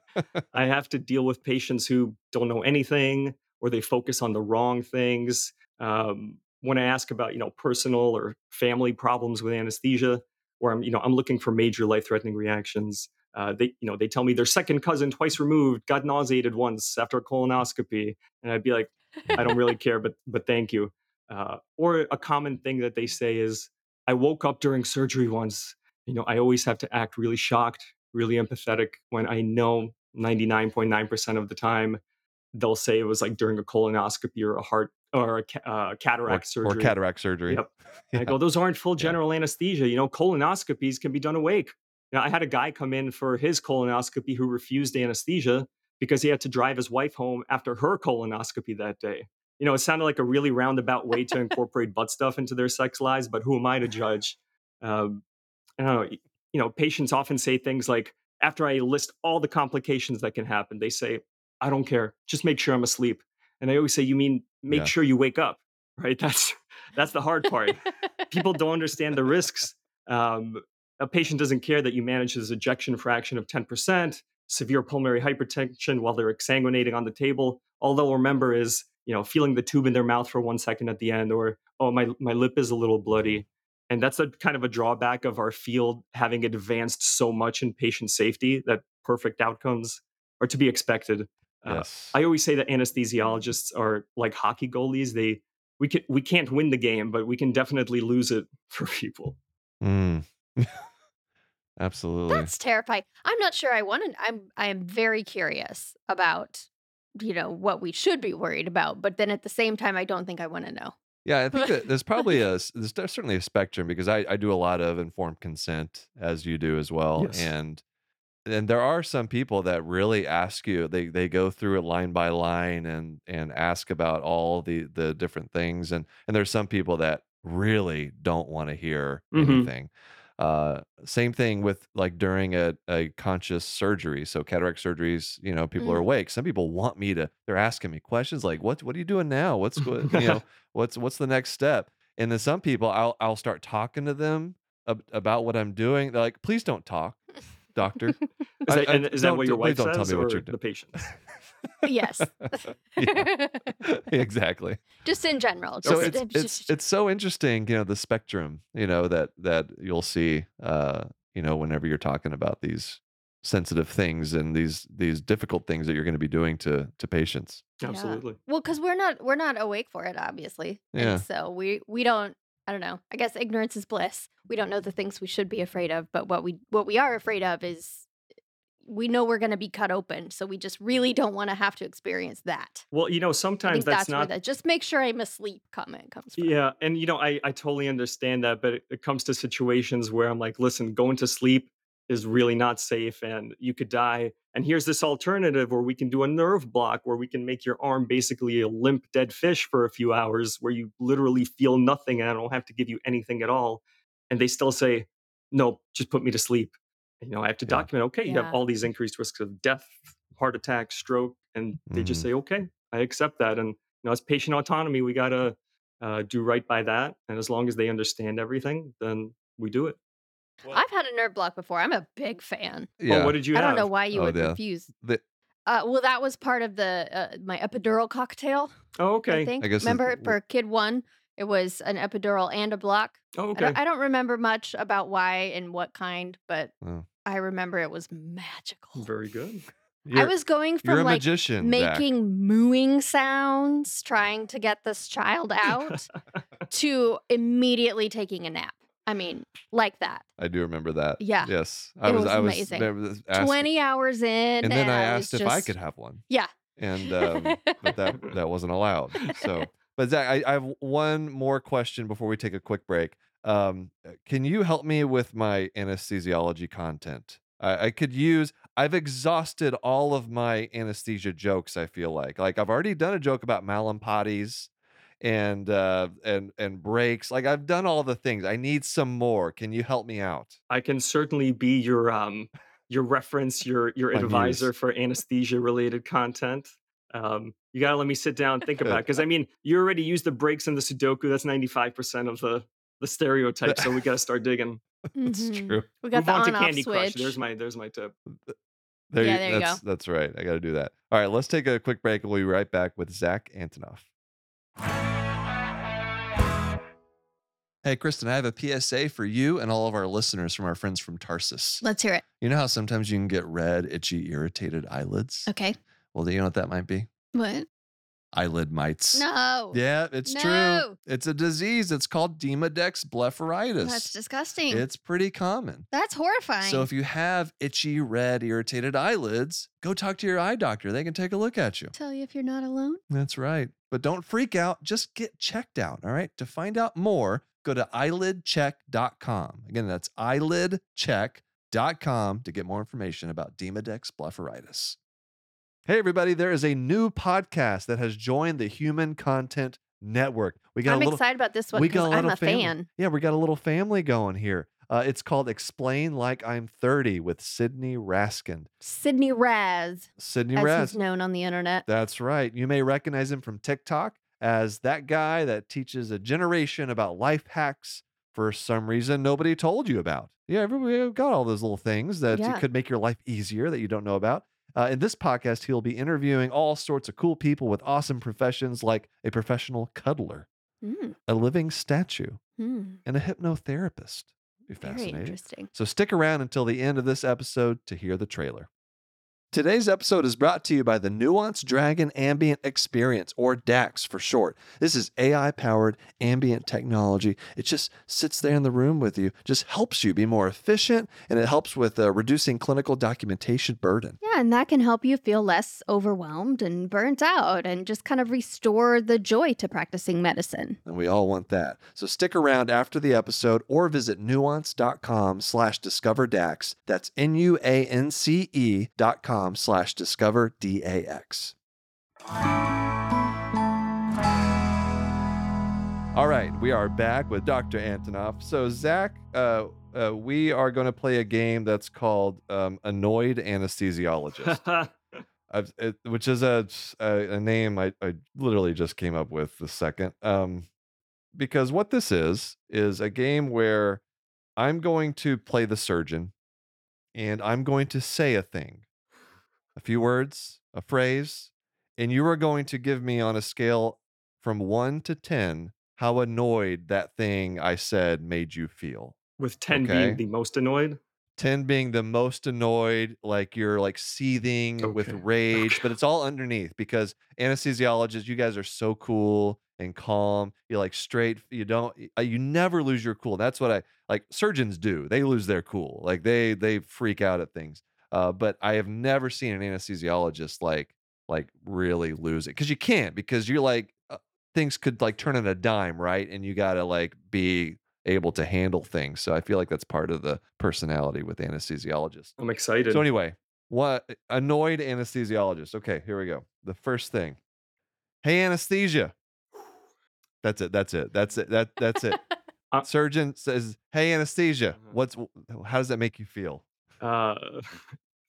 I have to deal with patients who don't know anything or they focus on the wrong things. Um, when I ask about, you know, personal or family problems with anesthesia, where I'm, you know, I'm looking for major life-threatening reactions. Uh, they, you know, they tell me their second cousin, twice removed, got nauseated once after a colonoscopy, and I'd be like, I don't really *laughs* care, but but thank you. Uh, or a common thing that they say is, I woke up during surgery once. You know, I always have to act really shocked, really empathetic when I know 99.9% of the time they'll say it was like during a colonoscopy or a heart or a ca- uh, cataract or surgery. Or cataract surgery. Yep. *laughs* Yeah. I go, those aren't full Yeah. general anesthesia. You know, colonoscopies can be done awake. You know, I had a guy come in for his colonoscopy who refused anesthesia because he had to drive his wife home after her colonoscopy that day. You know, it sounded like a really roundabout way to incorporate butt stuff into their sex lives, but who am I to judge? Um, know. You know, patients often say things like, after I list all the complications that can happen, they say, I don't care. Just make sure I'm asleep. And I always say, you mean make Yeah. sure you wake up, right? *laughs* That's that's the hard part people don't understand the risks. Um, a patient doesn't care that you manage his ejection fraction of 10%, severe pulmonary hypertension while they're exsanguinating on the table. All they'll remember is, you know, feeling the tube in their mouth for one second at the end, or oh, my my lip is a little bloody. And that's a kind of a drawback of our field having advanced so much in patient safety that perfect outcomes are to be expected. Uh, I always say that anesthesiologists are like hockey goalies. They we can we can't win the game, but we can definitely lose it *laughs* for people. Mm. *laughs* Absolutely. That's terrifying. I'm not sure I want to. I'm I am very curious about you know what we should be worried about, but then at the same time, I don't think I want to know. Yeah, I think that there's probably *laughs* a there's certainly a spectrum because I, I do a lot of informed consent as you do as well, Yes. and and there are some people that really ask you they they go through it line by line and and ask about all the the different things and and there's some people that really don't want to hear Mhm. anything. Uh, same thing with like during a, a conscious surgery. So cataract surgeries, you know, people are Mm. awake. Some people want me to. They're asking me questions like, "What what are you doing now? What's *laughs* go- you know what's what's the next step?" And then some people, I'll I'll start talking to them ab- about what I'm doing. They're like, "Please don't talk, doctor." *laughs* Is that, I- and is that what your wife don't tell says, me what you're doing. the patients? *laughs* yes, *laughs* Yeah, exactly. just in general. so just- it's it's it's so interesting you know the spectrum you know that that you'll see uh you know whenever you're talking about these sensitive things and these these difficult things that you're going to be doing to to patients Yeah. Absolutely. well because we're not we're not awake for it, obviously. Yeah. And so we we don't. I don't know. I guess ignorance is bliss. We don't know the things we should be afraid of, but what we what we are afraid of is we know we're going to be cut open, so we just really don't want to have to experience that. Well, you know, sometimes that's, that's, not. the just make sure I'm asleep comment comes from. Yeah, and you know, I I totally understand that, but it, it comes to situations where I'm like, listen, going to sleep is really not safe, and you could die. And here's this alternative where we can do a nerve block, where we can make your arm basically a limp dead fish for a few hours, where you literally feel nothing, and I don't have to give you anything at all. And they still say, no, just put me to sleep. You know, I have to Yeah. document. Okay, you Yeah. have all these increased risks of death, heart attack, stroke, and they just Mhm. say, okay, I accept that. And you know, as patient autonomy, we gotta uh, do right by that. And as long as they understand everything, then we do it. I've had a nerve block before. I'm a big fan. yeah Oh, what did you I have? don't know why you Oh, would yeah. refuse. The- Uh, well, that was part of the uh, my epidural cocktail. Oh, okay. I okay. think. I guess Remember w- for kid one, it was an epidural and a block. Oh, I, okay. don't, I don't remember much about why and what kind, but Oh. I remember it was magical. Very good. I you're, was going from like magician Zach. making mooing sounds, trying to get this child out, *laughs* to immediately taking a nap. I mean, like that. i do remember that Yeah. yes i It was, was i was amazing. asked- 20 hours in. and then i was asked if i could have one Yeah. and um, but that that wasn't allowed. So, *laughs* but Zach, I, I have one more question before we take a quick break. Um, can you help me with my anesthesiology content? I, I could use. I've exhausted all of my anesthesia jokes. I feel like like I've already done a joke about Mallampatis and uh and and breaks like i've done all the things i need some more can you help me out I can certainly be your um your reference, your your My advisor for anesthesia related content. Um, you gotta let me sit down and think about it because I *laughs* mean, you already used the breaks in the Sudoku. That's ninety five percent of the the stereotype. so we gotta start digging. *laughs* that's Mhm. true We got Move the on to on off Candy switch. Crush. There's my there's my tip. There Yeah, you, there you that's, That's right. I got to do that. All right, let's take a quick break we'll be right back with Zach Antonov. Hey, Kristen, I have a PSA for you and all of our listeners from our friends from Tarsus. Let's hear it. You know how sometimes you can get red, itchy, irritated eyelids? Okay. Well, do you know what that might be? What? Eyelid mites. No. Yeah, it's true. It's a disease. It's called Demodex blepharitis. That's disgusting. It's pretty common. That's horrifying. So if you have itchy, red, irritated eyelids, go talk to your eye doctor. They can take a look at you. tell you if you're not alone. That's right. But don't freak out. Just get checked out. All right. To find out more, go to eyelidcheck.com. Again, that's eyelidcheck.com to get more information about Demodex blepharitis. Hey, everybody. There is a new podcast that has joined the Human Content Network. We got I'm a little. excited about this one because I'm a family. fan. Yeah, we got a little family going here. Uh, it's called Explain Like I'm 30 with Sydney Raskin. Sydney Raz, Sydney as Ras. he's known on the internet. That's right. You may recognize him from TikTok as that guy that teaches a generation about life hacks for some reason nobody told you about. Yeah, everybody got all those little things that Yeah. could make your life easier that you don't know about. Uh, in this podcast, he'll be interviewing all sorts of cool people with awesome professions like a professional cuddler, Mm, a living statue, mm, and a hypnotherapist. Be very fascinating. interesting. So stick around until the end of this episode to hear the trailer. Today's episode is brought to you by the Nuance Dragon Ambient Experience, or DAX for short. This is AI powered ambient technology. It just sits there in the room with you, just helps you be more efficient, and it helps with uh, reducing clinical documentation burden. Yeah, and that can help you feel less overwhelmed and burnt out and just kind of restore the joy to practicing medicine. And we all want that. So stick around after the episode or visit nuance.com slash discover DAX. That's N-U-A-N-C-E dot com slash discover D-A-X. All right, we are back with Dr. Antonov. So, Zach, uh, uh, we are going to play a game that's called um, Annoyed Anesthesiologist. *laughs* It, which is a, a a name I, I literally just came up with the second. Um, because what this is is a game where I'm going to play the surgeon, and I'm going to say a thing, a few words, a phrase, and you are going to give me on a scale from one to ten how annoyed that thing I said made you feel. With 10 Okay. being the most annoyed. 10 being the most annoyed, like you're like seething with rage, okay. but it's all underneath because anesthesiologists, you guys are so cool and calm. You're like straight, you don't, uh, you never lose your cool. That's what I like. Surgeons do, they lose their cool. Like they, they freak out at things. Uh, but I have never seen an anesthesiologist like, like really lose it because you can't because you're like, uh, things could like turn on a dime, right? And you got to like be able to handle things. So I feel like that's part of the personality with anesthesiologists. I'm excited. So anyway, what annoyed anesthesiologist. Okay, here we go. The first thing. Hey anesthesia. That's it. That's it. That's it. That that's it. *laughs* Uh, Surgeon says, "Hey anesthesia. Uh-huh. What's how does that make you feel?" Uh,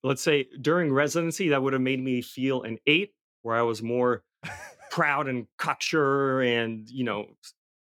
let's say during residency, that would have made me feel an eight, where I was more *laughs* proud and cocksure and, you know,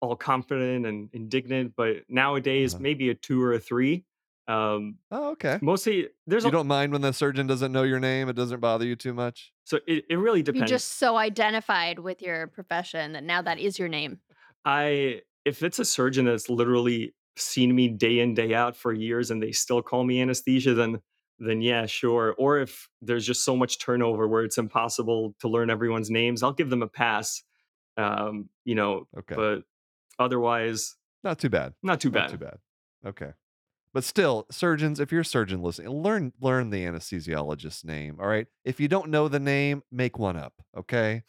all confident and indignant. But nowadays, Uh-huh. maybe a two or a three. Um, Oh, okay. mostly, there's You a, don't mind when the surgeon doesn't know your name. It doesn't bother you too much. so it, it really depends. You're just so identified with your profession that now that is your name. I if it's a surgeon that's literally seen me day in day out for years and they still call me anesthesia, then then yeah, sure. Or if there's just so much turnover where it's impossible to learn everyone's names, I'll give them a pass. Um, you know, Okay. but otherwise, Not too bad. not too bad Not too bad. Okay. But still, surgeons, if you're a surgeon listening, learn learn the anesthesiologist's name. All right. If you don't know the name, make one up. Okay.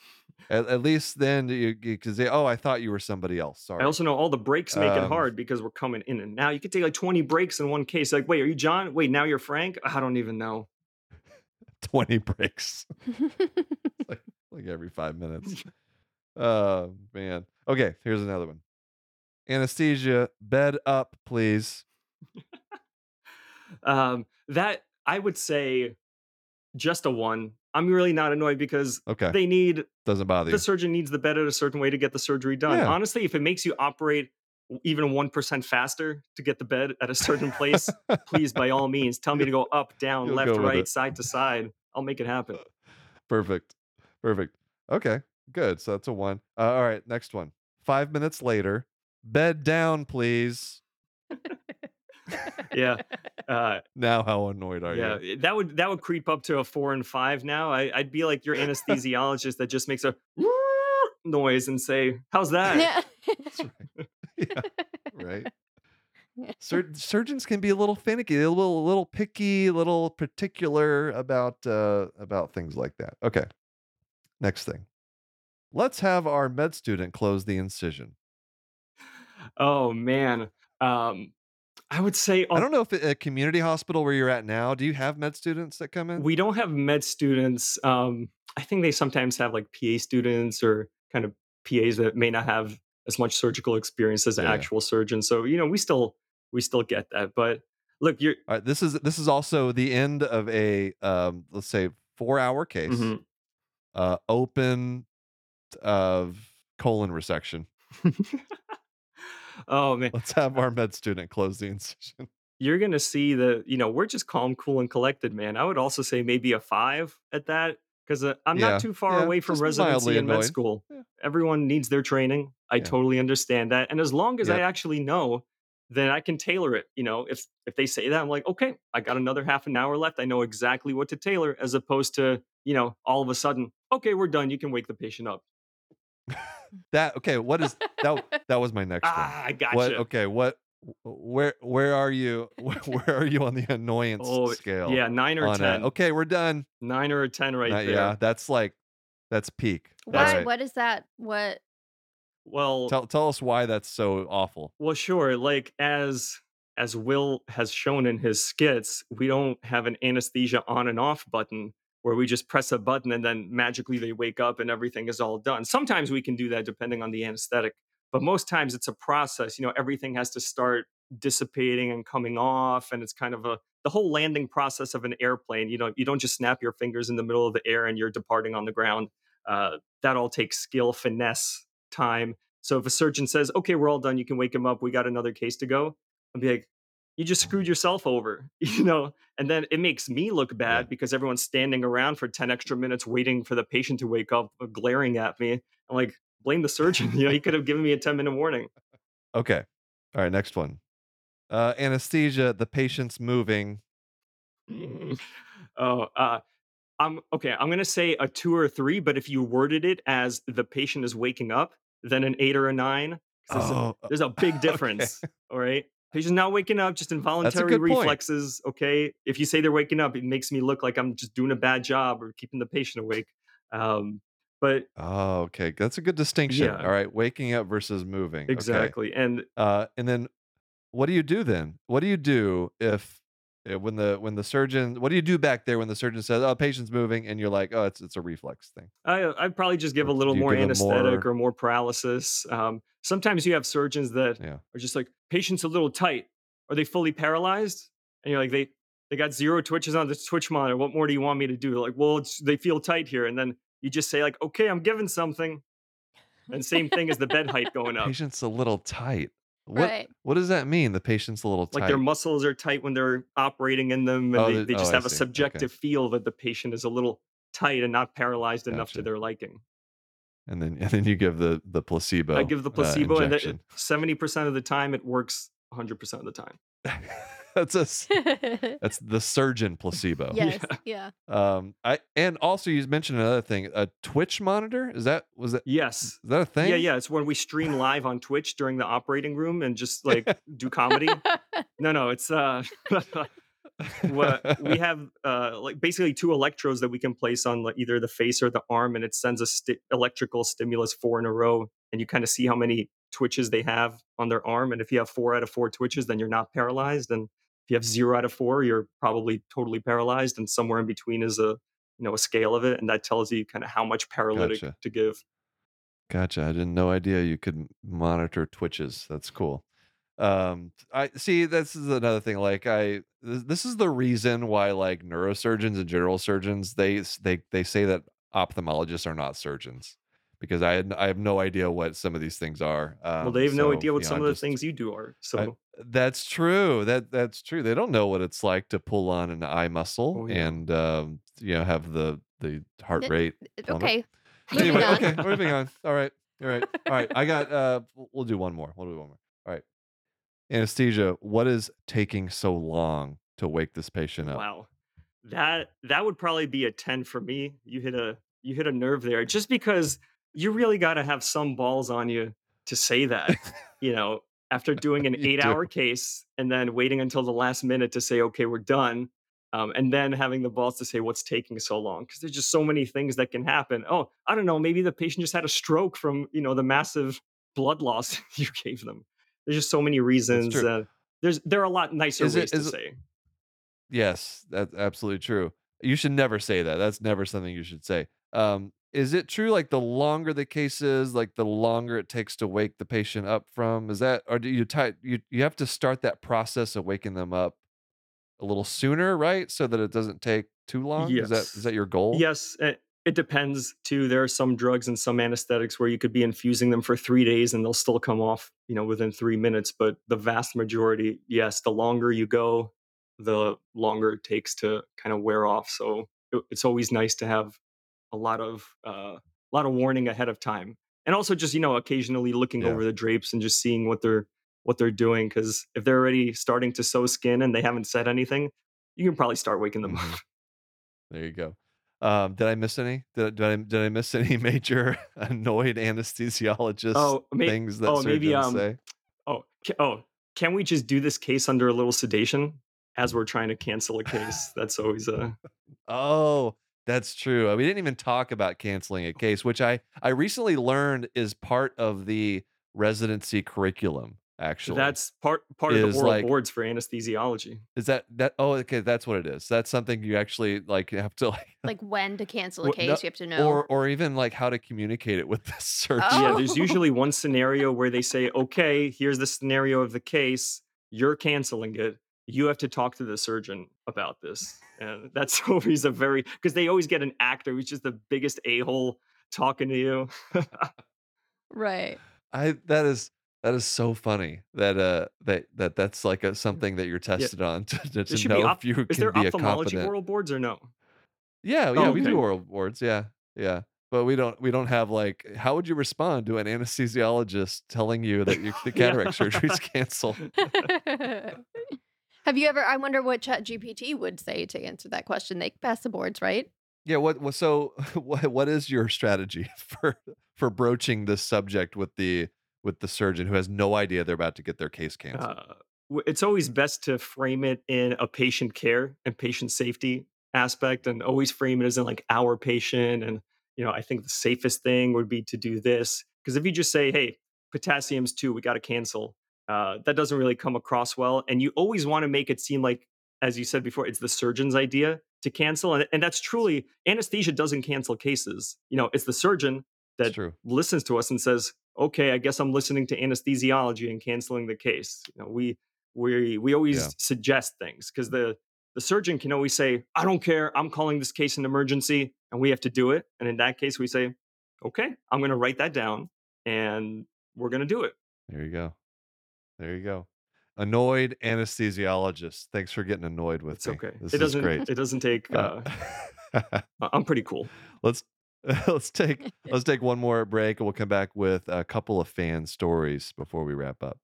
At, at least then you, you can say, "Oh, I thought you were somebody else." Sorry. I also know all the breaks make it Um, hard because we're coming in and now. You could take like 20 breaks in one case. Like, wait, are you John? Wait, now you're Frank? I don't even know. *laughs* twenty breaks, *laughs* like every five minutes. *laughs* Oh man. Okay. Here's another one. Anesthesia, bed up, please. Um, that I would say just a one. I'm really not annoyed because Okay. they need Doesn't bother you. the surgeon needs the bed at a certain way to get the surgery done. Yeah. Honestly, if it makes you operate even one percent faster to get the bed at a certain place, please by all *laughs* means tell me to go up, down, You'll left, right, it. side to side. I'll make it happen. Perfect. Perfect. Okay. Good. So that's a one. Uh, all right. Next one. Five minutes later, bed down, please. *laughs* Yeah. Uh, *laughs* Now, how annoyed are yeah, you? Yeah, that would that would creep up to a four and five now. I, I'd be like your *laughs* anesthesiologist that just makes a *laughs* noise and say, "How's that?" yeah. Right. yeah. Right. Sur- surgeons can be a little finicky, a little, a little picky, a little particular about uh, about things like that. Okay. Next thing. Let's have our med student close the incision. Oh man. Um, I would say I don't know if a community hospital where you're at now, do you have med students that come in? we don't have med students. Um, I think they sometimes have like PA students or kind of PAs that may not have as much surgical experience as an Yeah. actual surgeon. So you know, we still we still get that. But look, you're All right, this is this is also the end of a um, let's say four hour case, Mhm. uh, open of colon resection. *laughs* oh man, Let's have our med student close the incision. *laughs* you're gonna see the you know, we're just calm, cool, and collected, man. I would also say maybe a 5 at that 'cause, uh, I'm not too far yeah, away from residency and med school. Yeah. Everyone needs their training. I Yeah. totally understand that, and as long as I actually know, then I can tailor it, you know? If if they say that, I'm like, "Okay, I got another half an hour left. I know exactly what to tailor," as opposed to, you know, all of a sudden, "Okay, we're done. You can wake the patient up." *laughs* That okay, what is that that was my next one. Ah, I What gotcha. okay, what where where are you *laughs* where where are you on the annoyance Oh, scale yeah, 9 or on a, 10. "Okay, we're done." 9 or 10 right Not there. yeah, that's like that's peak. Why? Alright. What is that? What? Well Tell tell us why that's so awful. Well, sure. Like as as Will has shown in his skits, we don't have an anesthesia on and off button where we just press a button and then magically they wake up and everything is all done. Sometimes we can do that depending on the anesthetic, but most times it's a process. You know, everything has to start dissipating and coming off, and it's kind of a the whole landing process of an airplane. You know, you don't just snap your fingers in the middle of the air and you're departing on the ground. Uh, that all takes skill, finesse, time. So if a surgeon says, "Okay, we're all done. You can wake him up. We got another case to go," I'd be like, "You just screwed yourself over," *laughs* you know. And then it makes me look Yeah. bad because everyone's standing around for ten extra minutes waiting for the patient to wake up, uh, glaring at me. I'm like, blame the surgeon. *laughs* You know, he could have given me a ten minute warning. Okay. All right, next one. Uh, anesthesia, the patient's moving. Mm. Oh, uh, I'm okay. I'm gonna say a two or a three, but if you worded it as the patient is waking up, then an eight or a nine. There's a, Oh, uh, there's a big *laughs* okay. difference. All right. Patient's not waking up, just involuntary good point. reflexes. Okay. If you say they're waking up, it makes me look like I'm just doing a bad job or keeping the patient awake. Um, but Oh, okay. That's a good distinction. Yeah. All right, waking up versus moving. Okay. exactly. And Uh, and then what do you do then? What do you do if when the when the surgeon what do you do back there when the surgeon says, "Oh, patient's moving," and you're like, "Oh, it's it's a reflex thing." I, I'd probably just give Or a little more anesthetic more- or more paralysis. Um, sometimes you have surgeons that Yeah. are just like, patient's a little tight. Are they fully paralyzed? And you're like, they they got zero twitches on the twitch monitor. What more do you want me to do? Like, well, it's, they feel tight here. And then you just say like, okay, I'm giving something. And same thing as the bed height going up. Patient's a little tight. What Right. what does that mean? The patient's a little tight. Like their muscles are tight when they're operating in them, and Oh, they, they just oh, have a see. Okay. subjective feel that the patient is a little tight and not paralyzed enough to their liking. and then *laughs* and then you give the the placebo. I give the uh, placebo, and injection. seventy percent of the time it works. Hundred percent of the time. *laughs* *laughs* that's a *laughs* that's the surgeon placebo. yes. Yeah. Um, I and also you mentioned another thing. A Twitch monitor is that was that Yes. is that a thing? Yeah, yeah. It's when we stream live on Twitch during the operating room and just like *laughs* do comedy. No, no, it's uh what we have uh like basically two electrodes that we can place on like, either the face or the arm and it sends a sti- electrical stimulus four in a row and you kind of see how many twitches they have on their arm and if you have four out of four twitches then you're not paralyzed and if you have zero out of four you're probably totally paralyzed and somewhere in between is a you know a scale of it and that tells you kind of how much paralytic Gotcha. to give Gotcha. I didn't no idea you could monitor twitches. That's cool. Um, I see. This is another thing. Like I, this, this is the reason why like neurosurgeons and general surgeons they they they say that ophthalmologists are not surgeons because I had, I have no idea what some of these things are. Um, well they have no idea what you know, some I'm of the just- things you do are so I- that's true. That that's true. They don't know what it's like to pull on an eye muscle Oh, yeah. and um, you know have the the heart rate. Okay. Moving Anyway, on. okay, we're moving on. *laughs* All right, all right, all right. I got. Uh, we'll do one more. We'll do one more. All right. Anesthesia. What is taking so long to wake this patient up? Wow. That that would probably be a 10 for me. You hit a you hit a nerve there just because you really got to have some balls on you to say that. *laughs* you know, after doing an You 8-hour case and then waiting until the last minute to say okay, we're done. Um, and then having the balls to say what's taking so long because there's just so many things that can happen. Oh, I don't know, maybe the patient just had a stroke from, you know, the massive blood loss *laughs* you gave them. There's just so many reasons. Uh, there's there are a lot nicer Is it- ways to it- say. Yes, that's absolutely true. You should never say that. That's never something you should say. Um, is it true? Like the longer the case is, like the longer it takes to wake the patient up from. Is that, or do you tie? You you have to start that process of waking them up a little sooner, right? So that it doesn't take too long. Is that Yes. is that your goal? Yes, a- it depends too. There are some drugs and some anesthetics where you could be infusing them for three days and they'll still come off, you know, within three minutes. But the vast majority, yes, the longer you go, the longer it takes to kind of wear off. So it, it's always nice to have a lot of uh, a lot of warning ahead of time, and also just you know occasionally looking Yeah. over the drapes and just seeing what they're what they're doing. Because if they're already starting to sew skin and they haven't said anything, you can probably start waking them up. *laughs* There you go. Um, did I miss any? Did, did I did I miss *laughs* any major annoyed anesthesiologist Oh, may, things that oh, maybe um, say? oh, oh, can we just do this case under a little sedation as we're trying to cancel a case? That's always a *laughs* Oh, that's true. Uh, We didn't even talk about canceling a case, which I I recently learned is part of the residency curriculum. Actually, that's part part of the oral like- boards for anesthesiology. is that that? Oh, okay, that's what it is. That's something you actually like have to like, like when to cancel a case, no- you have to know. or or even like how to communicate it with the *laughs* surgeon. Yeah, Oh. there's usually one scenario where they say, okay, here's the scenario of the case. You're canceling it. You have to talk to the surgeon about this. And that's always a very, because they always get an actor who's just the biggest a hole talking to you. *laughs* right. I that is that is so funny that uh that that that's like a something that you're tested on to, to, to know op- if you Is can there be a ophthalmology competent. oral boards or no? Yeah, yeah, Oh, we do oral boards. Yeah, yeah, but we don't we don't have like how would you respond to an anesthesiologist telling you that you, the *laughs* Yeah. cataract surgery's canceled? *laughs* Have you ever? I wonder what Chat GPT would say to answer that question. They pass the boards, right? Yeah, what, what so *laughs* what what is your strategy *laughs* for for broaching this subject with the with the surgeon who has no idea they're about to get their case canceled? Uh, it's always best to frame it in a patient care and patient safety aspect and always frame it as in like our patient and you know i think the safest thing would be to do this because if you just say hey potassium's two we got to cancel uh, that doesn't really come across well and you always want to make it seem like as you said before it's the surgeon's idea to cancel and, and that's truly anesthesia doesn't cancel cases you know it's the surgeon that true. listens to us and says, "Okay, I guess I'm listening to anesthesiology and canceling the case." You know, we we we always Yeah. suggest things because the the surgeon can always say, "I don't care. I'm calling this case an emergency, and we have to do it." And in that case, we say, "Okay, I'm going to write that down, and we're going to do it." There you go. There you go. Annoyed anesthesiologist. Thanks for getting annoyed with It's me. okay. This it is doesn't great. it doesn't take. Uh, Uh, *laughs* I'm pretty cool. let's *laughs* let's take *laughs* let's take one more break and we'll come back with a couple of fan stories before we wrap up.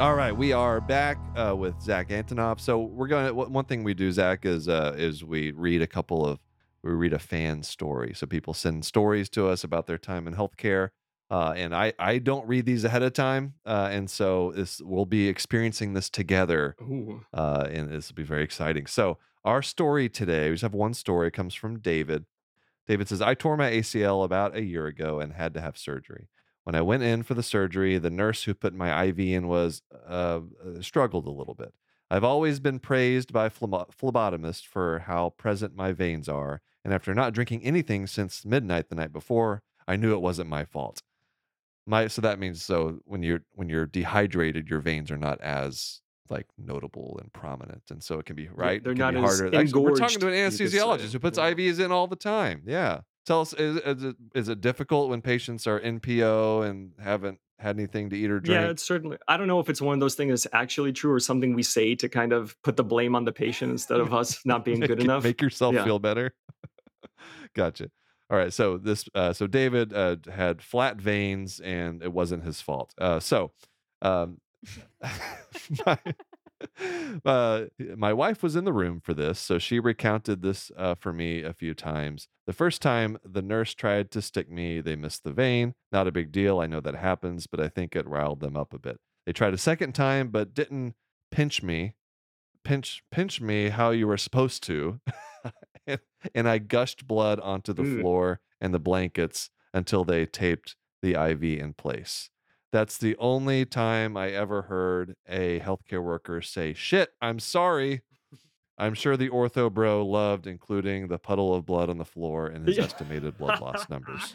All right, we are back uh, with Zach Antonov. So we're going. to One thing we do, Zach, is uh, is we read a couple of we read a fan story. So people send stories to us about their time in healthcare, uh, and I I don't read these ahead of time, uh, and so this we'll be experiencing this together uh, and this will be very exciting. So, our story today, we just have one story, it comes from David. David says, I tore my ACL about a year ago and had to have surgery. When I went in for the surgery, the nurse who put my IV in was uh, uh, struggled a little bit. I've always been praised by phlebotomists for how present my veins are, and after not drinking anything since midnight the night before, I knew it wasn't my fault. My so that means so when you're when you're dehydrated, your veins are not as like notable and prominent, and so it can be right. they're not harder. Actually, we're talking to an engorged, you could say, anesthesiologist uh, who puts yeah. IVs in all the time. Yeah, tell us is, is it is it difficult when patients are NPO and haven't had anything to eat or drink? Yeah, it's certainly. I don't know if it's one of those things that's actually true or something we say to kind of put the blame on the patient instead of *laughs* us not being make, good enough. Make yourself Yeah. feel better. *laughs* gotcha. All right. So this, uh, so David uh, had flat veins, and it wasn't his fault. Uh, so, um, *laughs* my, *laughs* uh, my wife was in the room for this, so she recounted this uh, for me a few times. The first time the nurse tried to stick me, they missed the vein. Not a big deal. I know that happens, but I think it riled them up a bit. They tried a second time, but didn't pinch me pinch pinch me how you were supposed to *laughs* *laughs* and, i gushed blood onto the Ooh. floor and the blankets until they taped the iv in place that's the only time i ever heard a healthcare worker say shit i'm sorry i'm sure the ortho bro loved including the puddle of blood on the floor and his estimated blood loss numbers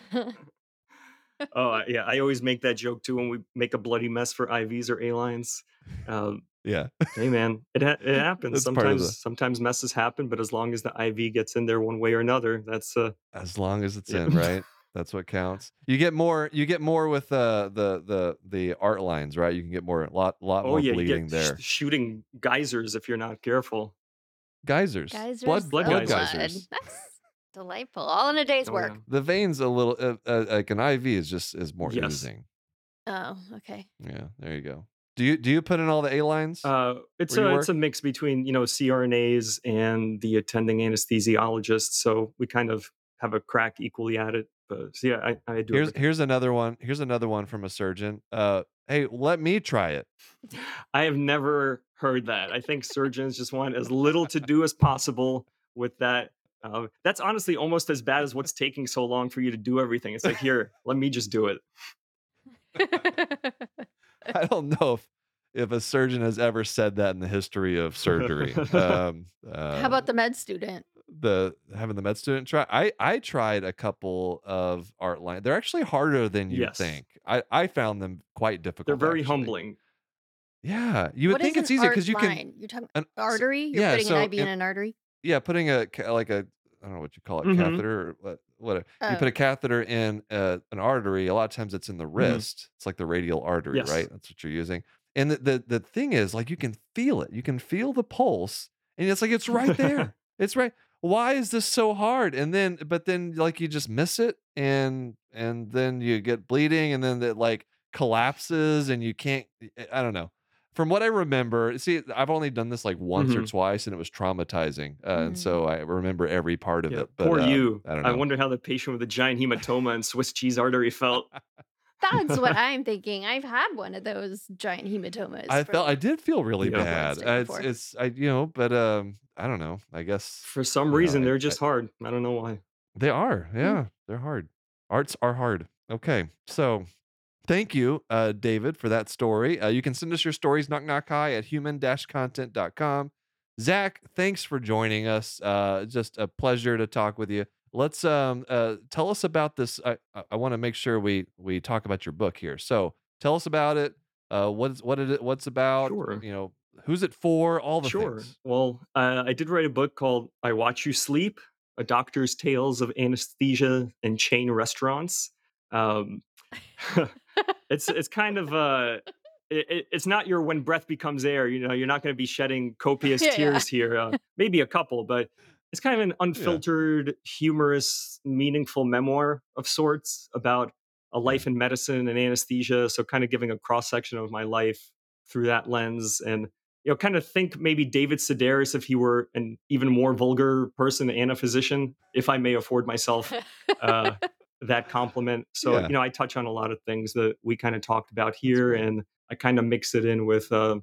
Oh, yeah. I always make that joke too when we make a bloody mess for IVs or A lines. Um, Yeah. hey, man, it ha- it *laughs* happens. That's part of Sometimes the sometimes messes happen, but as long as the IV gets in there one way or another, that's uh as long as it's yeah. in, right? That's what counts. You get more you get more with uh the the the art lines, right? You can get more a lot lot oh more yeah, you bleeding get sh- there. shooting geysers if you're not careful. Geysers. Geysers Blood blood of blood geysers. geysers. That's delightful. All in a day's Oh work. yeah. The veins a little uh, uh, like an IV is just is more Yes. oozing. Oh, okay. Yeah, there you go. Do you do you put in all the A lines Uh, it's where you a it's a mix between you know CRNAs and the attending anesthesiologist, so we kind of have a crack equally at it. But so yeah, I, I do Here's everything. here's another one. Here's another one from a surgeon. Uh hey, let me try it. I have never heard that. I think surgeons just want as little to do as possible with that. Um, that's honestly almost as bad as what's taking so long for you to do everything. It's like here, let me just do it. *laughs* *laughs* *laughs* I don't know if if a surgeon has ever said that in the history of surgery. *laughs* Um, uh, How about the med student? the having the med student try? I I tried a couple of art lines. They're actually harder than you Yes. think. I I found them quite difficult. They're very actually. humbling. Yeah, you would What think it's easier because you can. You're talking An, artery. You're yeah, putting so an IV in an artery. yeah, putting a like a I don't know what you call it, Mhm. catheter or what whatever. You put Oh, a catheter in uh, an artery. A lot of times it's in the Mhm. wrist. It's like the radial artery, Yes. right? That's what you're using. And the, the the thing is, like you can feel it. You can feel the pulse, and it's like it's right *laughs* there. it's right. Why is this so hard? And then, but then, like you just miss it, and and then you get bleeding, and then it like collapses, and you can't. I don't know. From what I remember, see, I've only done this like once or Mhm. twice, and it was traumatizing, uh, and Mm. so I remember every part of Yeah, it. But poor uh, you. I don't I wonder how the patient with a giant hematoma and Swiss cheese artery felt. *laughs* that's what *laughs* I'm thinking. I've had one of those giant hematomas. I felt I did feel really Yeah. bad. Wednesday it's it's I you know, but um I don't know. I guess For some you know, reason, they're I just hard. I don't know why. they are. Mm. Yeah, they're hard. Arts are hard. Okay. So thank you, uh, David, for that story. Uh, you can send us your stories, knock knock hi at human-content.com. Zach, thanks for joining us. Uh, just a pleasure to talk with you. Let's um uh tell us about this. I I, want to make sure we we talk about your book here. So tell us about it. Uh, what is what it what's about? Sure. You know, who's it for? All the Sure. things. Well, uh, I did write a book called I Watch You Sleep A Doctor's Tales of Anesthesia and Chain Restaurants. Um, *laughs* *laughs* it's it's kind of uh it, it- it's not your when breath becomes air you know you're not going to be shedding copious *laughs* Yeah. tears here uh, maybe a couple but it's kind of an unfiltered humorous meaningful memoir of sorts about a life in medicine and anesthesia so kind of giving a cross section of my life through that lens and you know kind of think maybe david sedaris if he were an even more vulgar person and a physician if i may afford myself uh, *laughs* *laughs* that compliment. So, Yeah. you know, I touch on a lot of things that we kind of talked about here, and I kind of mix it in with uh,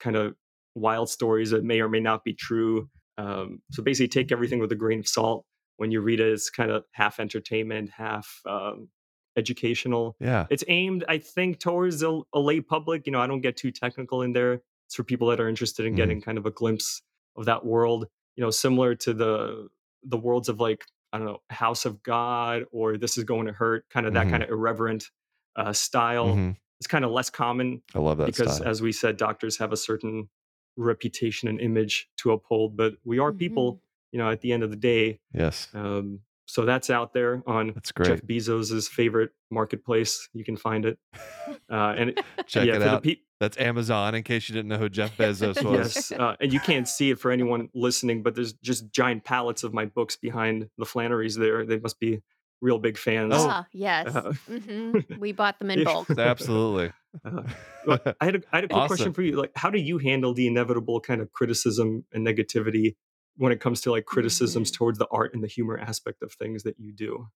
kind of wild stories that may or may not be true. Um, so basically, take everything with a grain of salt. When you read it, it's kind of half entertainment, half um, educational. Yeah. It's aimed, I think, towards a, a lay public. You know, I don't get too technical in there. It's for people that are interested in Mhm. getting kind of a glimpse of that world. You know, similar to the the worlds of like I don't know, House of God or This Is Going to Hurt, kind of that Mhm. kind of irreverent uh, style. Mhm. It's kind of less common I love that because, style. as we said, doctors have a certain reputation and image to uphold, but we are people, you know, at the end of the day. yes. Um, so that's out there on That's great. Jeff Bezos's favorite marketplace. You can find it. *laughs* Uh, and it- Check yeah, it out. pe- That's Amazon in case you didn't know who Jeff Bezos *laughs* was. yes, uh, and you can't see it for anyone listening, but there's just giant pallets of my books behind the Flannerys there. They must be real big fans. Oh. Ah, yes. Uh, hmm *laughs* We bought them in Yeah. bulk. Absolutely. Uh, Well, I had a, I had a quick Awesome. question for you. Like, how do you handle the inevitable kind of criticism and negativity when it comes to like criticisms Mhm. towards the art and the humor aspect of things that you do?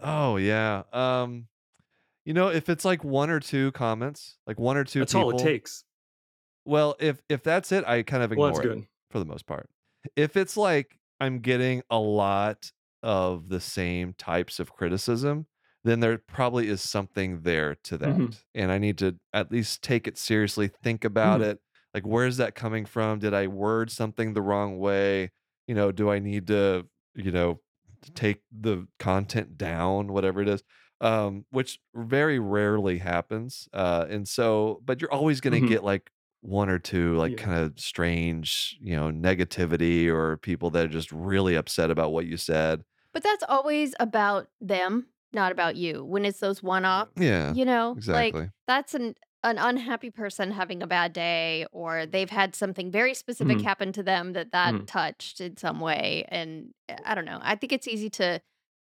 oh yeah. Um, you know, if it's like one or two comments, like one or two That's people. all it takes. Well, if if that's it, I kind of Well, ignore that's it for the most part. If it's like I'm getting a lot of the same types of criticism, then there probably is something there to that. Mhm. And I need to at least take it seriously, think about Mhm. it. Like, where's that coming from? Did I word something the wrong way? You know, do I need to, you know, take the content down, whatever it is? um, which very rarely happens. Uh, and so, but you're always going to hmm get like one or two like Yeah. kind of strange, you know, negativity or people that are just really upset about what you said. But that's always about them, not about you. When it's those one-off, Yeah, you know, like exactly. that's an an unhappy person having a bad day or they've had something very specific hmm happen to them that that hmm touched in some way and uh, I don't know. I think it's easy to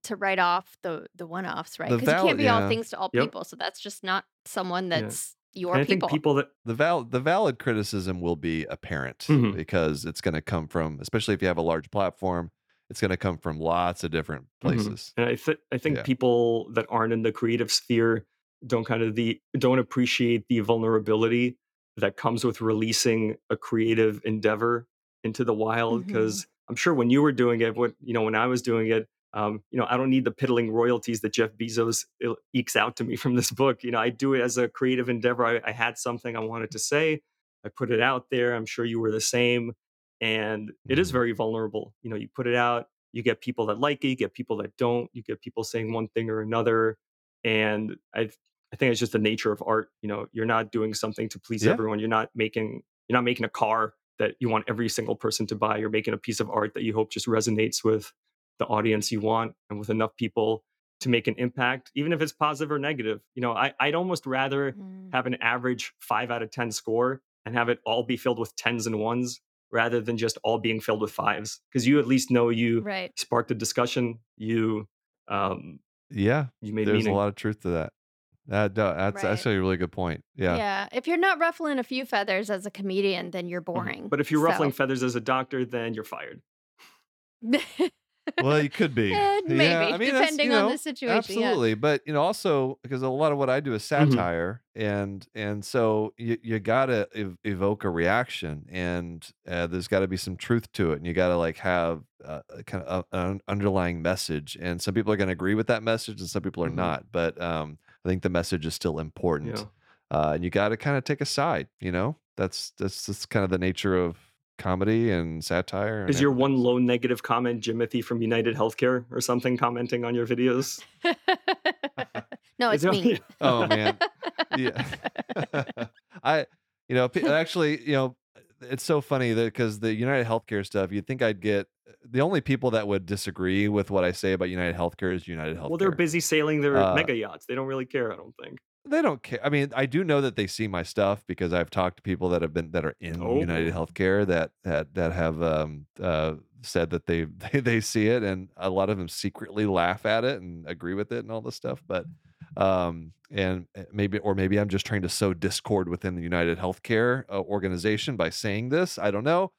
to write off the the one-offs, right? Because you can't be all things to all Yep. people. So that's just not someone Yeah. that's your And I think people. people that. the val the valid criticism will be apparent hmm because it's going to come from, especially if you have a large platform, it's going to come from lots of different hmm places. And I th- I think Yeah. people that aren't in the creative sphere don't kind of the don't appreciate the vulnerability that comes with releasing a creative endeavor into the wild. Because I'm sure when you were doing it, what you know, when I was doing it, um, you know, I don't need the piddling royalties that Jeff Bezos ekes out to me *laughs* from this book. You know, I do it as a creative endeavor. I, I had something I wanted to say. I put it out there. I'm sure you were the same. And it is Mhm. very vulnerable. You know, you put it out, you get people that like it, you get people that don't, you get people saying one thing or another. And I I think it's just the nature of art. You know, you're not doing something to please Yeah. everyone. You're not making you're not making a car that you want every single person to buy. You're making a piece of art that you hope just resonates with the audience you want and with enough people to make an impact, even if it's positive or negative. You know, I, I'd almost rather Mm. have an average five out of 10 score and have it all be filled with tens and ones rather than just all being filled with fives. Because you at least know you Right. sparked a discussion, you um, Yeah, you made there's a lot of truth to that. That, no, that's Right. actually a really good point. Yeah. Yeah. If you're not ruffling a few feathers as a comedian, then you're Mhm. boring. But if you're ruffling So feathers as a doctor, then you're fired. *laughs* Well, you could be. Eh, maybe, Yeah, I mean, depending you on the situation. Yeah. absolutely. But you know, also because a lot of what I do is Mhm. satire, and and so you you gotta ev- evoke a reaction, and uh, there's got to be some truth to it, and you gotta like have uh, kind of a- an underlying message, and some people are gonna agree with that message, and some people are Mhm. not. But um, I think the message is still important, Yeah. uh, and you got to kind of take a side. You know, that's that's that's kind of the nature of comedy and satire. And Is your one everything. low negative comment Jimothy from United Healthcare or something commenting on your videos? *laughs* no, it's me. *laughs* Oh man, yeah. *laughs* I, you know, actually, you know, it's so funny that because the United Healthcare stuff, you'd think I'd get the only people that would disagree with what I say about United Healthcare is United Healthcare. Well, they're busy sailing their Uh, mega yachts. They don't really care, I don't think. They don't care. I mean, I do know that they see my stuff because I've talked to people that have been that are in United Oh. Healthcare that that that have um uh said that they *laughs* they, they see it and a lot of them secretly laugh at it and agree with it and all this stuff but um and uh, maybe or maybe I'm just trying to sow discord within the United Healthcare uh, organization by saying this I don't know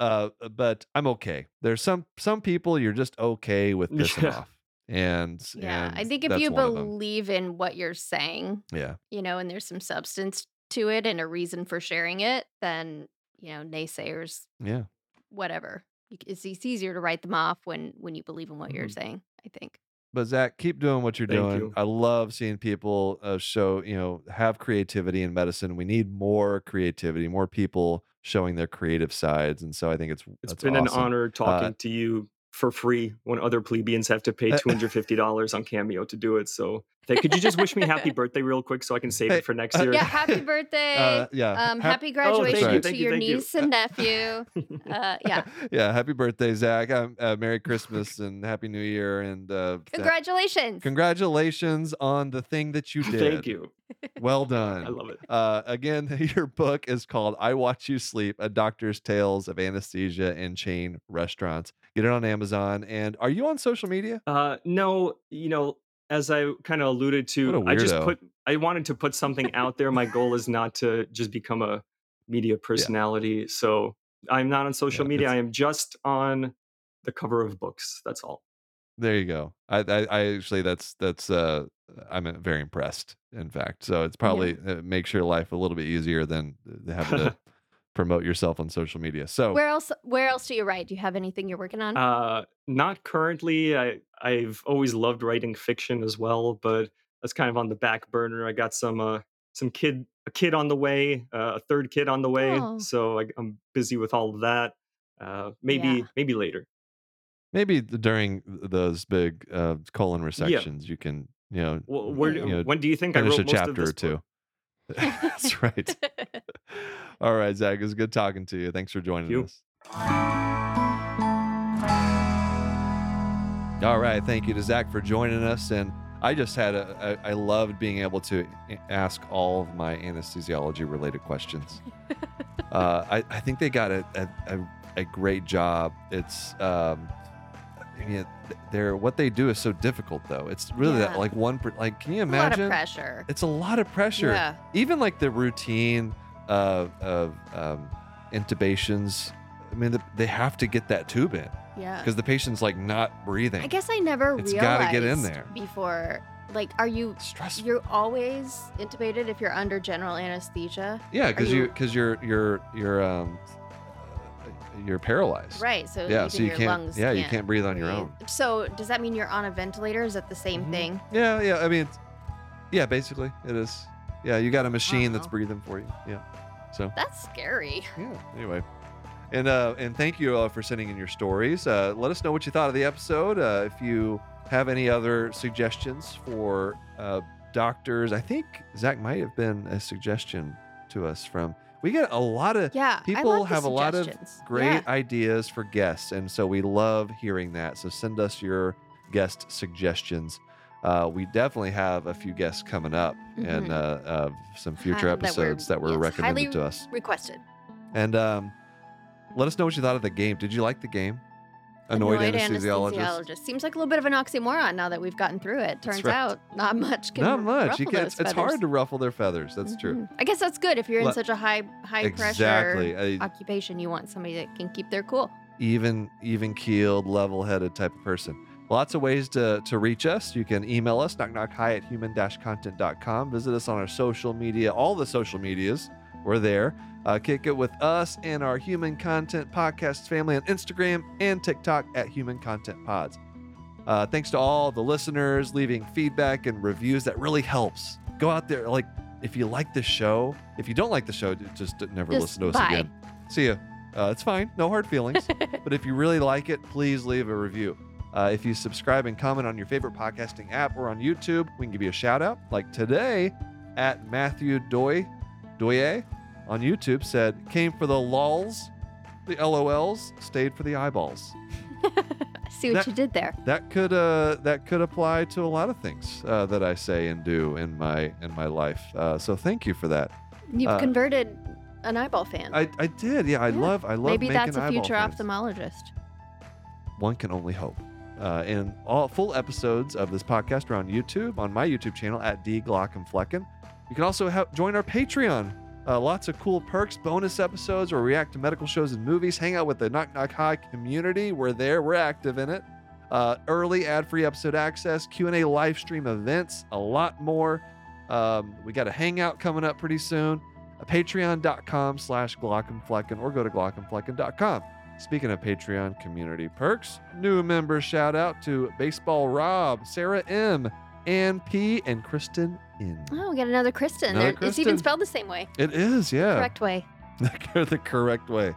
uh but I'm okay there's some some people you're just okay with *laughs* pissing Yeah. off and yeah. I think if you one of them. believe in what you're saying, yeah you know, and there's some substance to it and a reason for sharing it, then, you know, naysayers, yeah whatever. It's, it's easier to write them off when when you believe in what you're Mhm. saying, I think. But Zach, keep doing what you're Thank doing. you. I love seeing people uh, show, you know, have creativity in medicine. We need more creativity, more people showing their creative sides, and so I think it's It's that's been an honor talking to you for free when other plebeians have to pay Uh, *laughs* $250 on Cameo to do it. So, th- could you just wish me happy *laughs* birthday real quick so I can save Hey, it for next uh, year? Yeah, happy birthday. Uh, yeah, um, hap- happy thank graduation you, to you, your thank you. niece and nephew. *laughs* Uh, yeah. yeah. Happy birthday, Zach. Um, uh, Merry Christmas and Happy New Year, and uh, Zach, Congratulations. congratulations on the thing that you did. Thank you. Well done. I love it. Uh, again, your book is called "I Watch You Sleep: A Doctor's Tales of Anesthesia in Chain Restaurants." Get it on Amazon. And are you on social media? Uh, no, you know, as I kind of alluded to, I just put, I wanted to put something out there. My goal is not to just become a media personality. So I'm not on social Yeah, media. I am just on the cover of books. That's all. There you go. I, I, I actually, that's that's. uh I'm uh, very impressed. In fact, so it's probably uh, makes your life a little bit easier than uh, having to *laughs* *laughs* promote yourself on social media. So Where else where else do you write? Do you have anything you're working on? Uh, not currently. I I've always loved writing fiction as well, but that's kind of on the back burner. I got some uh some kid a kid on the way, uh, a third kid on the way, Oh. so I, I'm busy with all of that. Uh, maybe Yeah. maybe later. maybe during those big uh, colon resections, you can you know, Well, where, you know, when do you think I finish wrote a most of chapter this or two. book? That's right. *laughs* All right, Zach, it was good talking to you. Thanks for joining you. us. All right, thank you to Zach for joining us. And I just had a, I I loved being able to ask all of my anesthesiology related questions. *laughs* uh, I, I think they got a, a, a, a great job. It's, um, yeah, they're what they do is so difficult though. It's really Yeah. that like one, like, can you a lot imagine? of pressure. It's a lot of pressure Yeah. even like the routine of, of um, intubations i mean the, they have to get that tube in Yeah. because the patient's like not breathing I guess I never It's realized gotta get in there. before. Like, are you stressful you're always intubated if you're under general anesthesia? yeah because you you- because you're you're you're um you're paralyzed Right. So yeah so you your can't lungs yeah you can't breathe on your own So does that mean you're on a ventilator? Is that the same Mhm. thing? yeah yeah i mean yeah basically it is yeah you got a machine that's breathing for you yeah so That's scary. yeah anyway and uh and thank you uh, for sending in your stories uh let us know what you thought of the episode uh if you have any other suggestions for uh doctors i think zach might have been a suggestion to us from we get a lot of Yeah. People have a lot of great Yeah. ideas for guests and so we love hearing that so send us your guest suggestions uh, we definitely have a few guests coming up and Mhm. uh, uh, some future Hi- that were- episodes that were, yes, recommended to us Requested. and um, let us know what you thought of the game. Did you like the game? Annoyed, anesthesiologist. anesthesiologist. Seems like a little bit of an oxymoron now that we've gotten through it. Turns right. out not much can Not much. You can't. It's hard to ruffle their feathers. That's true. Mhm. I guess that's good if you're in Let- such a high high Exactly. pressure A occupation. You want somebody that can keep their cool. even, even keeled, level headed type of person. Lots of ways to, to reach us. You can email us, knockknockhi at human content.com. Visit us on our social media, all the social medias. We're there. Uh, kick it with us and our Human Content Podcast family on Instagram and TikTok at Human Content Pods. Uh, thanks to all the listeners leaving feedback and reviews. That really helps. Go out there. Like, if you like the show, if you don't like the show, just never Just listen to us bye. again. See ya. Uh, it's fine. No hard feelings. *laughs* but if you really like it, please leave a review. Uh, if you subscribe and comment on your favorite podcasting app or on YouTube, we can give you a shout out. Like today, at Matthew Doy, Doye on YouTube said, came for the lols, the LOLs, stayed for the eyeballs. *laughs* See what That- you did there. That could uh, that could apply to a lot of things uh, that I say and do in my in my life. Uh, so thank you for that. You've uh, converted an eyeball fan. I, I did, yeah. I Yeah. love I love it. Maybe that's a future fans. ophthalmologist. one can only hope. Uh, and all full episodes of this podcast are on YouTube, on my YouTube channel at D Glaucomflecken. You can also help join our Patreon. Uh, lots of cool perks, bonus episodes, where we react to medical shows and movies. Hang out with the Knock Knock Hi community. We're there. We're active in it. Uh, early ad-free episode access, Q&A live stream events, a lot more. Um, we got a hangout coming up pretty soon. Uh, Patreon.com slash Glaucomflecken or go to Glaucomflecken.com. Speaking of Patreon community perks, new member shout out to Baseball Rob, Sarah M, Ann P, and Kristen Oh, we got another Kristen. Another There- It's even spelled the same way. It is, yeah, Correct way. *laughs* the correct way.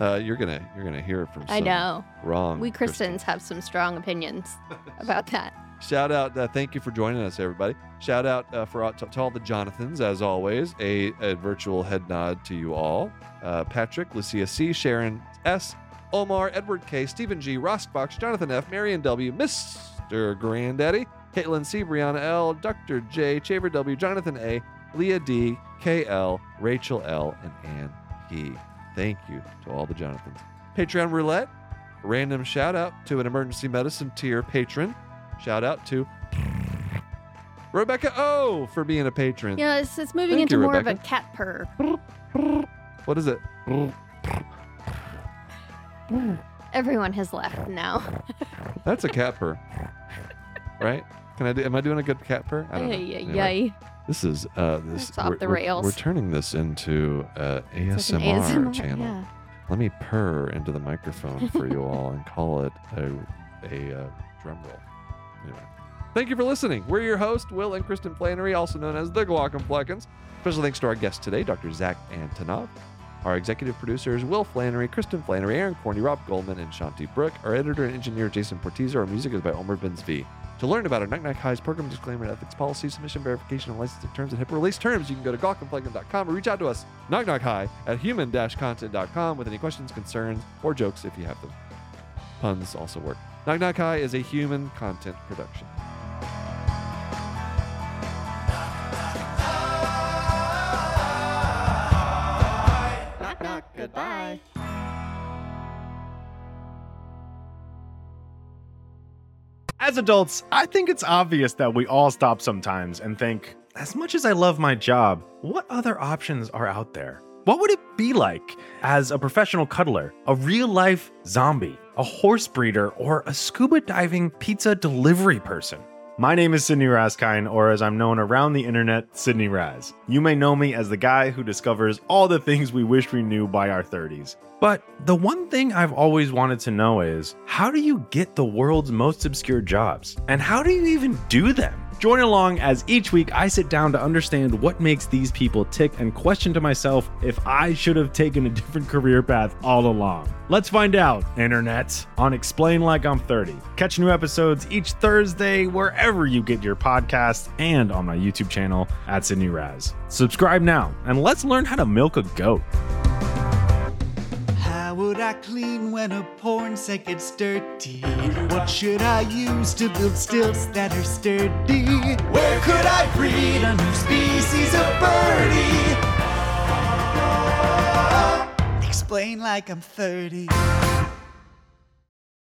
Uh, you're gonna you're gonna hear it from I know. wrong. We Kristen. Christians have some strong opinions *laughs* about that. Shout out, uh, thank you for joining us, everybody. Shout out uh, for to, to all the Jonathans, as always. A, a virtual head nod to you all. Uh, Patrick, Lucia C, Sharon S, Omar, Edward K, Stephen G, Ross Fox, Jonathan F, Marion W, Mr. Granddaddy, Caitlin C, Brianna L, Dr. J, Chaver W, Jonathan A, Leah D, KL, Rachel L, and Ann P. Thank you to all the Jonathans. Patreon roulette, random shout out to an emergency medicine tier patron. Shout out to Rebecca O for being a patron. Know, it's, it's moving Thank into you, more of a cat purr. What is it? Everyone has left now. That's a cat purr, right? Can I do? Am I doing a good cat purr? I don't know. Ay, ay, Anyway. This is uh, this. It's off we're, the we're- rails. We're, turning this into uh, It's like ASMR, channel. Yeah. Let me purr into the microphone for you *laughs* all and call it a a uh, drum roll. Anyway, thank you for listening. We're your host, Will and Kristen Flannery, also known as the Glaucomfleckens. Special thanks to our guest today, Dr. Zach Antonov. Our executive producers Will Flannery, Kristen Flannery, Aaron Corney, Rob Goldman, and Shanti Brook. Our editor and engineer Jason Portizo. Our music is by Omer Benzvi. To learn about our Knock Knock Hi's program disclaimer and ethics policy, submission verification, and licensing terms and HIPAA release terms, you can go to glaucomflecken.com or reach out to us, Knock Knock Hi, at human-content.com with any questions, concerns, or jokes if you have them. Puns also work. Knock Knock Hi is a human content production. Knock knock. Goodbye. As adults, I think it's obvious that we all stop sometimes and think, as much as I love my job, what other options are out there? What would it be like as a professional cuddler, a real life zombie, a horse breeder, or a scuba diving pizza delivery person? My name is Sydney Raskine, or as I'm known around the internet, Sydney Raz. You may know me as the guy who discovers all the things we wish we knew by our 30s. But the one thing I've always wanted to know is how do you get the world's most obscure jobs? And how do you even do them? Join along as each week I sit down to understand what makes these people tick and question to myself if I should have taken a different career path all along. Let's find out, internet, on Explain Like I'm 30. Catch new episodes each Thursday wherever you get your podcasts and on my YouTube channel at Sydney Raz. Subscribe now and let's learn how to milk a goat. How would I clean when a porn set gets dirty? What should I use to build stilts that are sturdy? Where could I breed a new species of birdie? Explain like I'm 30.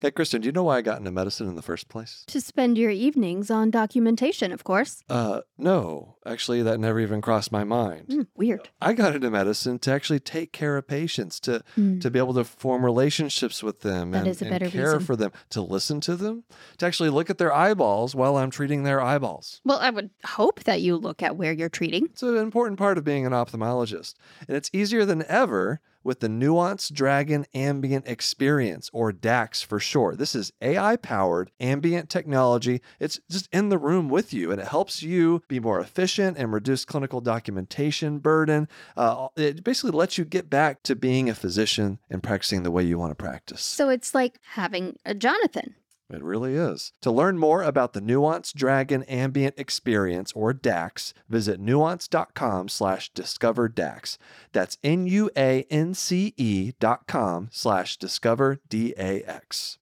Hey, Kristen, do you know why I got into medicine in the first place? To spend your evenings on documentation, of course. Uh, no. Actually, that never even crossed my mind. Hmm, weird. I got into medicine to actually take care of patients, to Hmm. to be able to form relationships with them That and, is a and care reason. for them, to listen to them, to actually look at their eyeballs while I'm treating their eyeballs. Well, I would hope that you look at where you're treating. It's an important part of being an ophthalmologist. And it's easier than ever with the Nuance Dragon Ambient Experience, or DAX for short. This is AI powered ambient technology. It's just in the room with you, and it helps you be more efficient and reduce clinical documentation burden. Uh, it basically lets you get back to being a physician and practicing the way you want to practice. So it's like having a Jonathan. It really is. To learn more about the Nuance Dragon Ambient Experience or DAX, visit nuance.com slash discover DAX. That's N-U-A-N-C-E dot com slash discover D-A-X.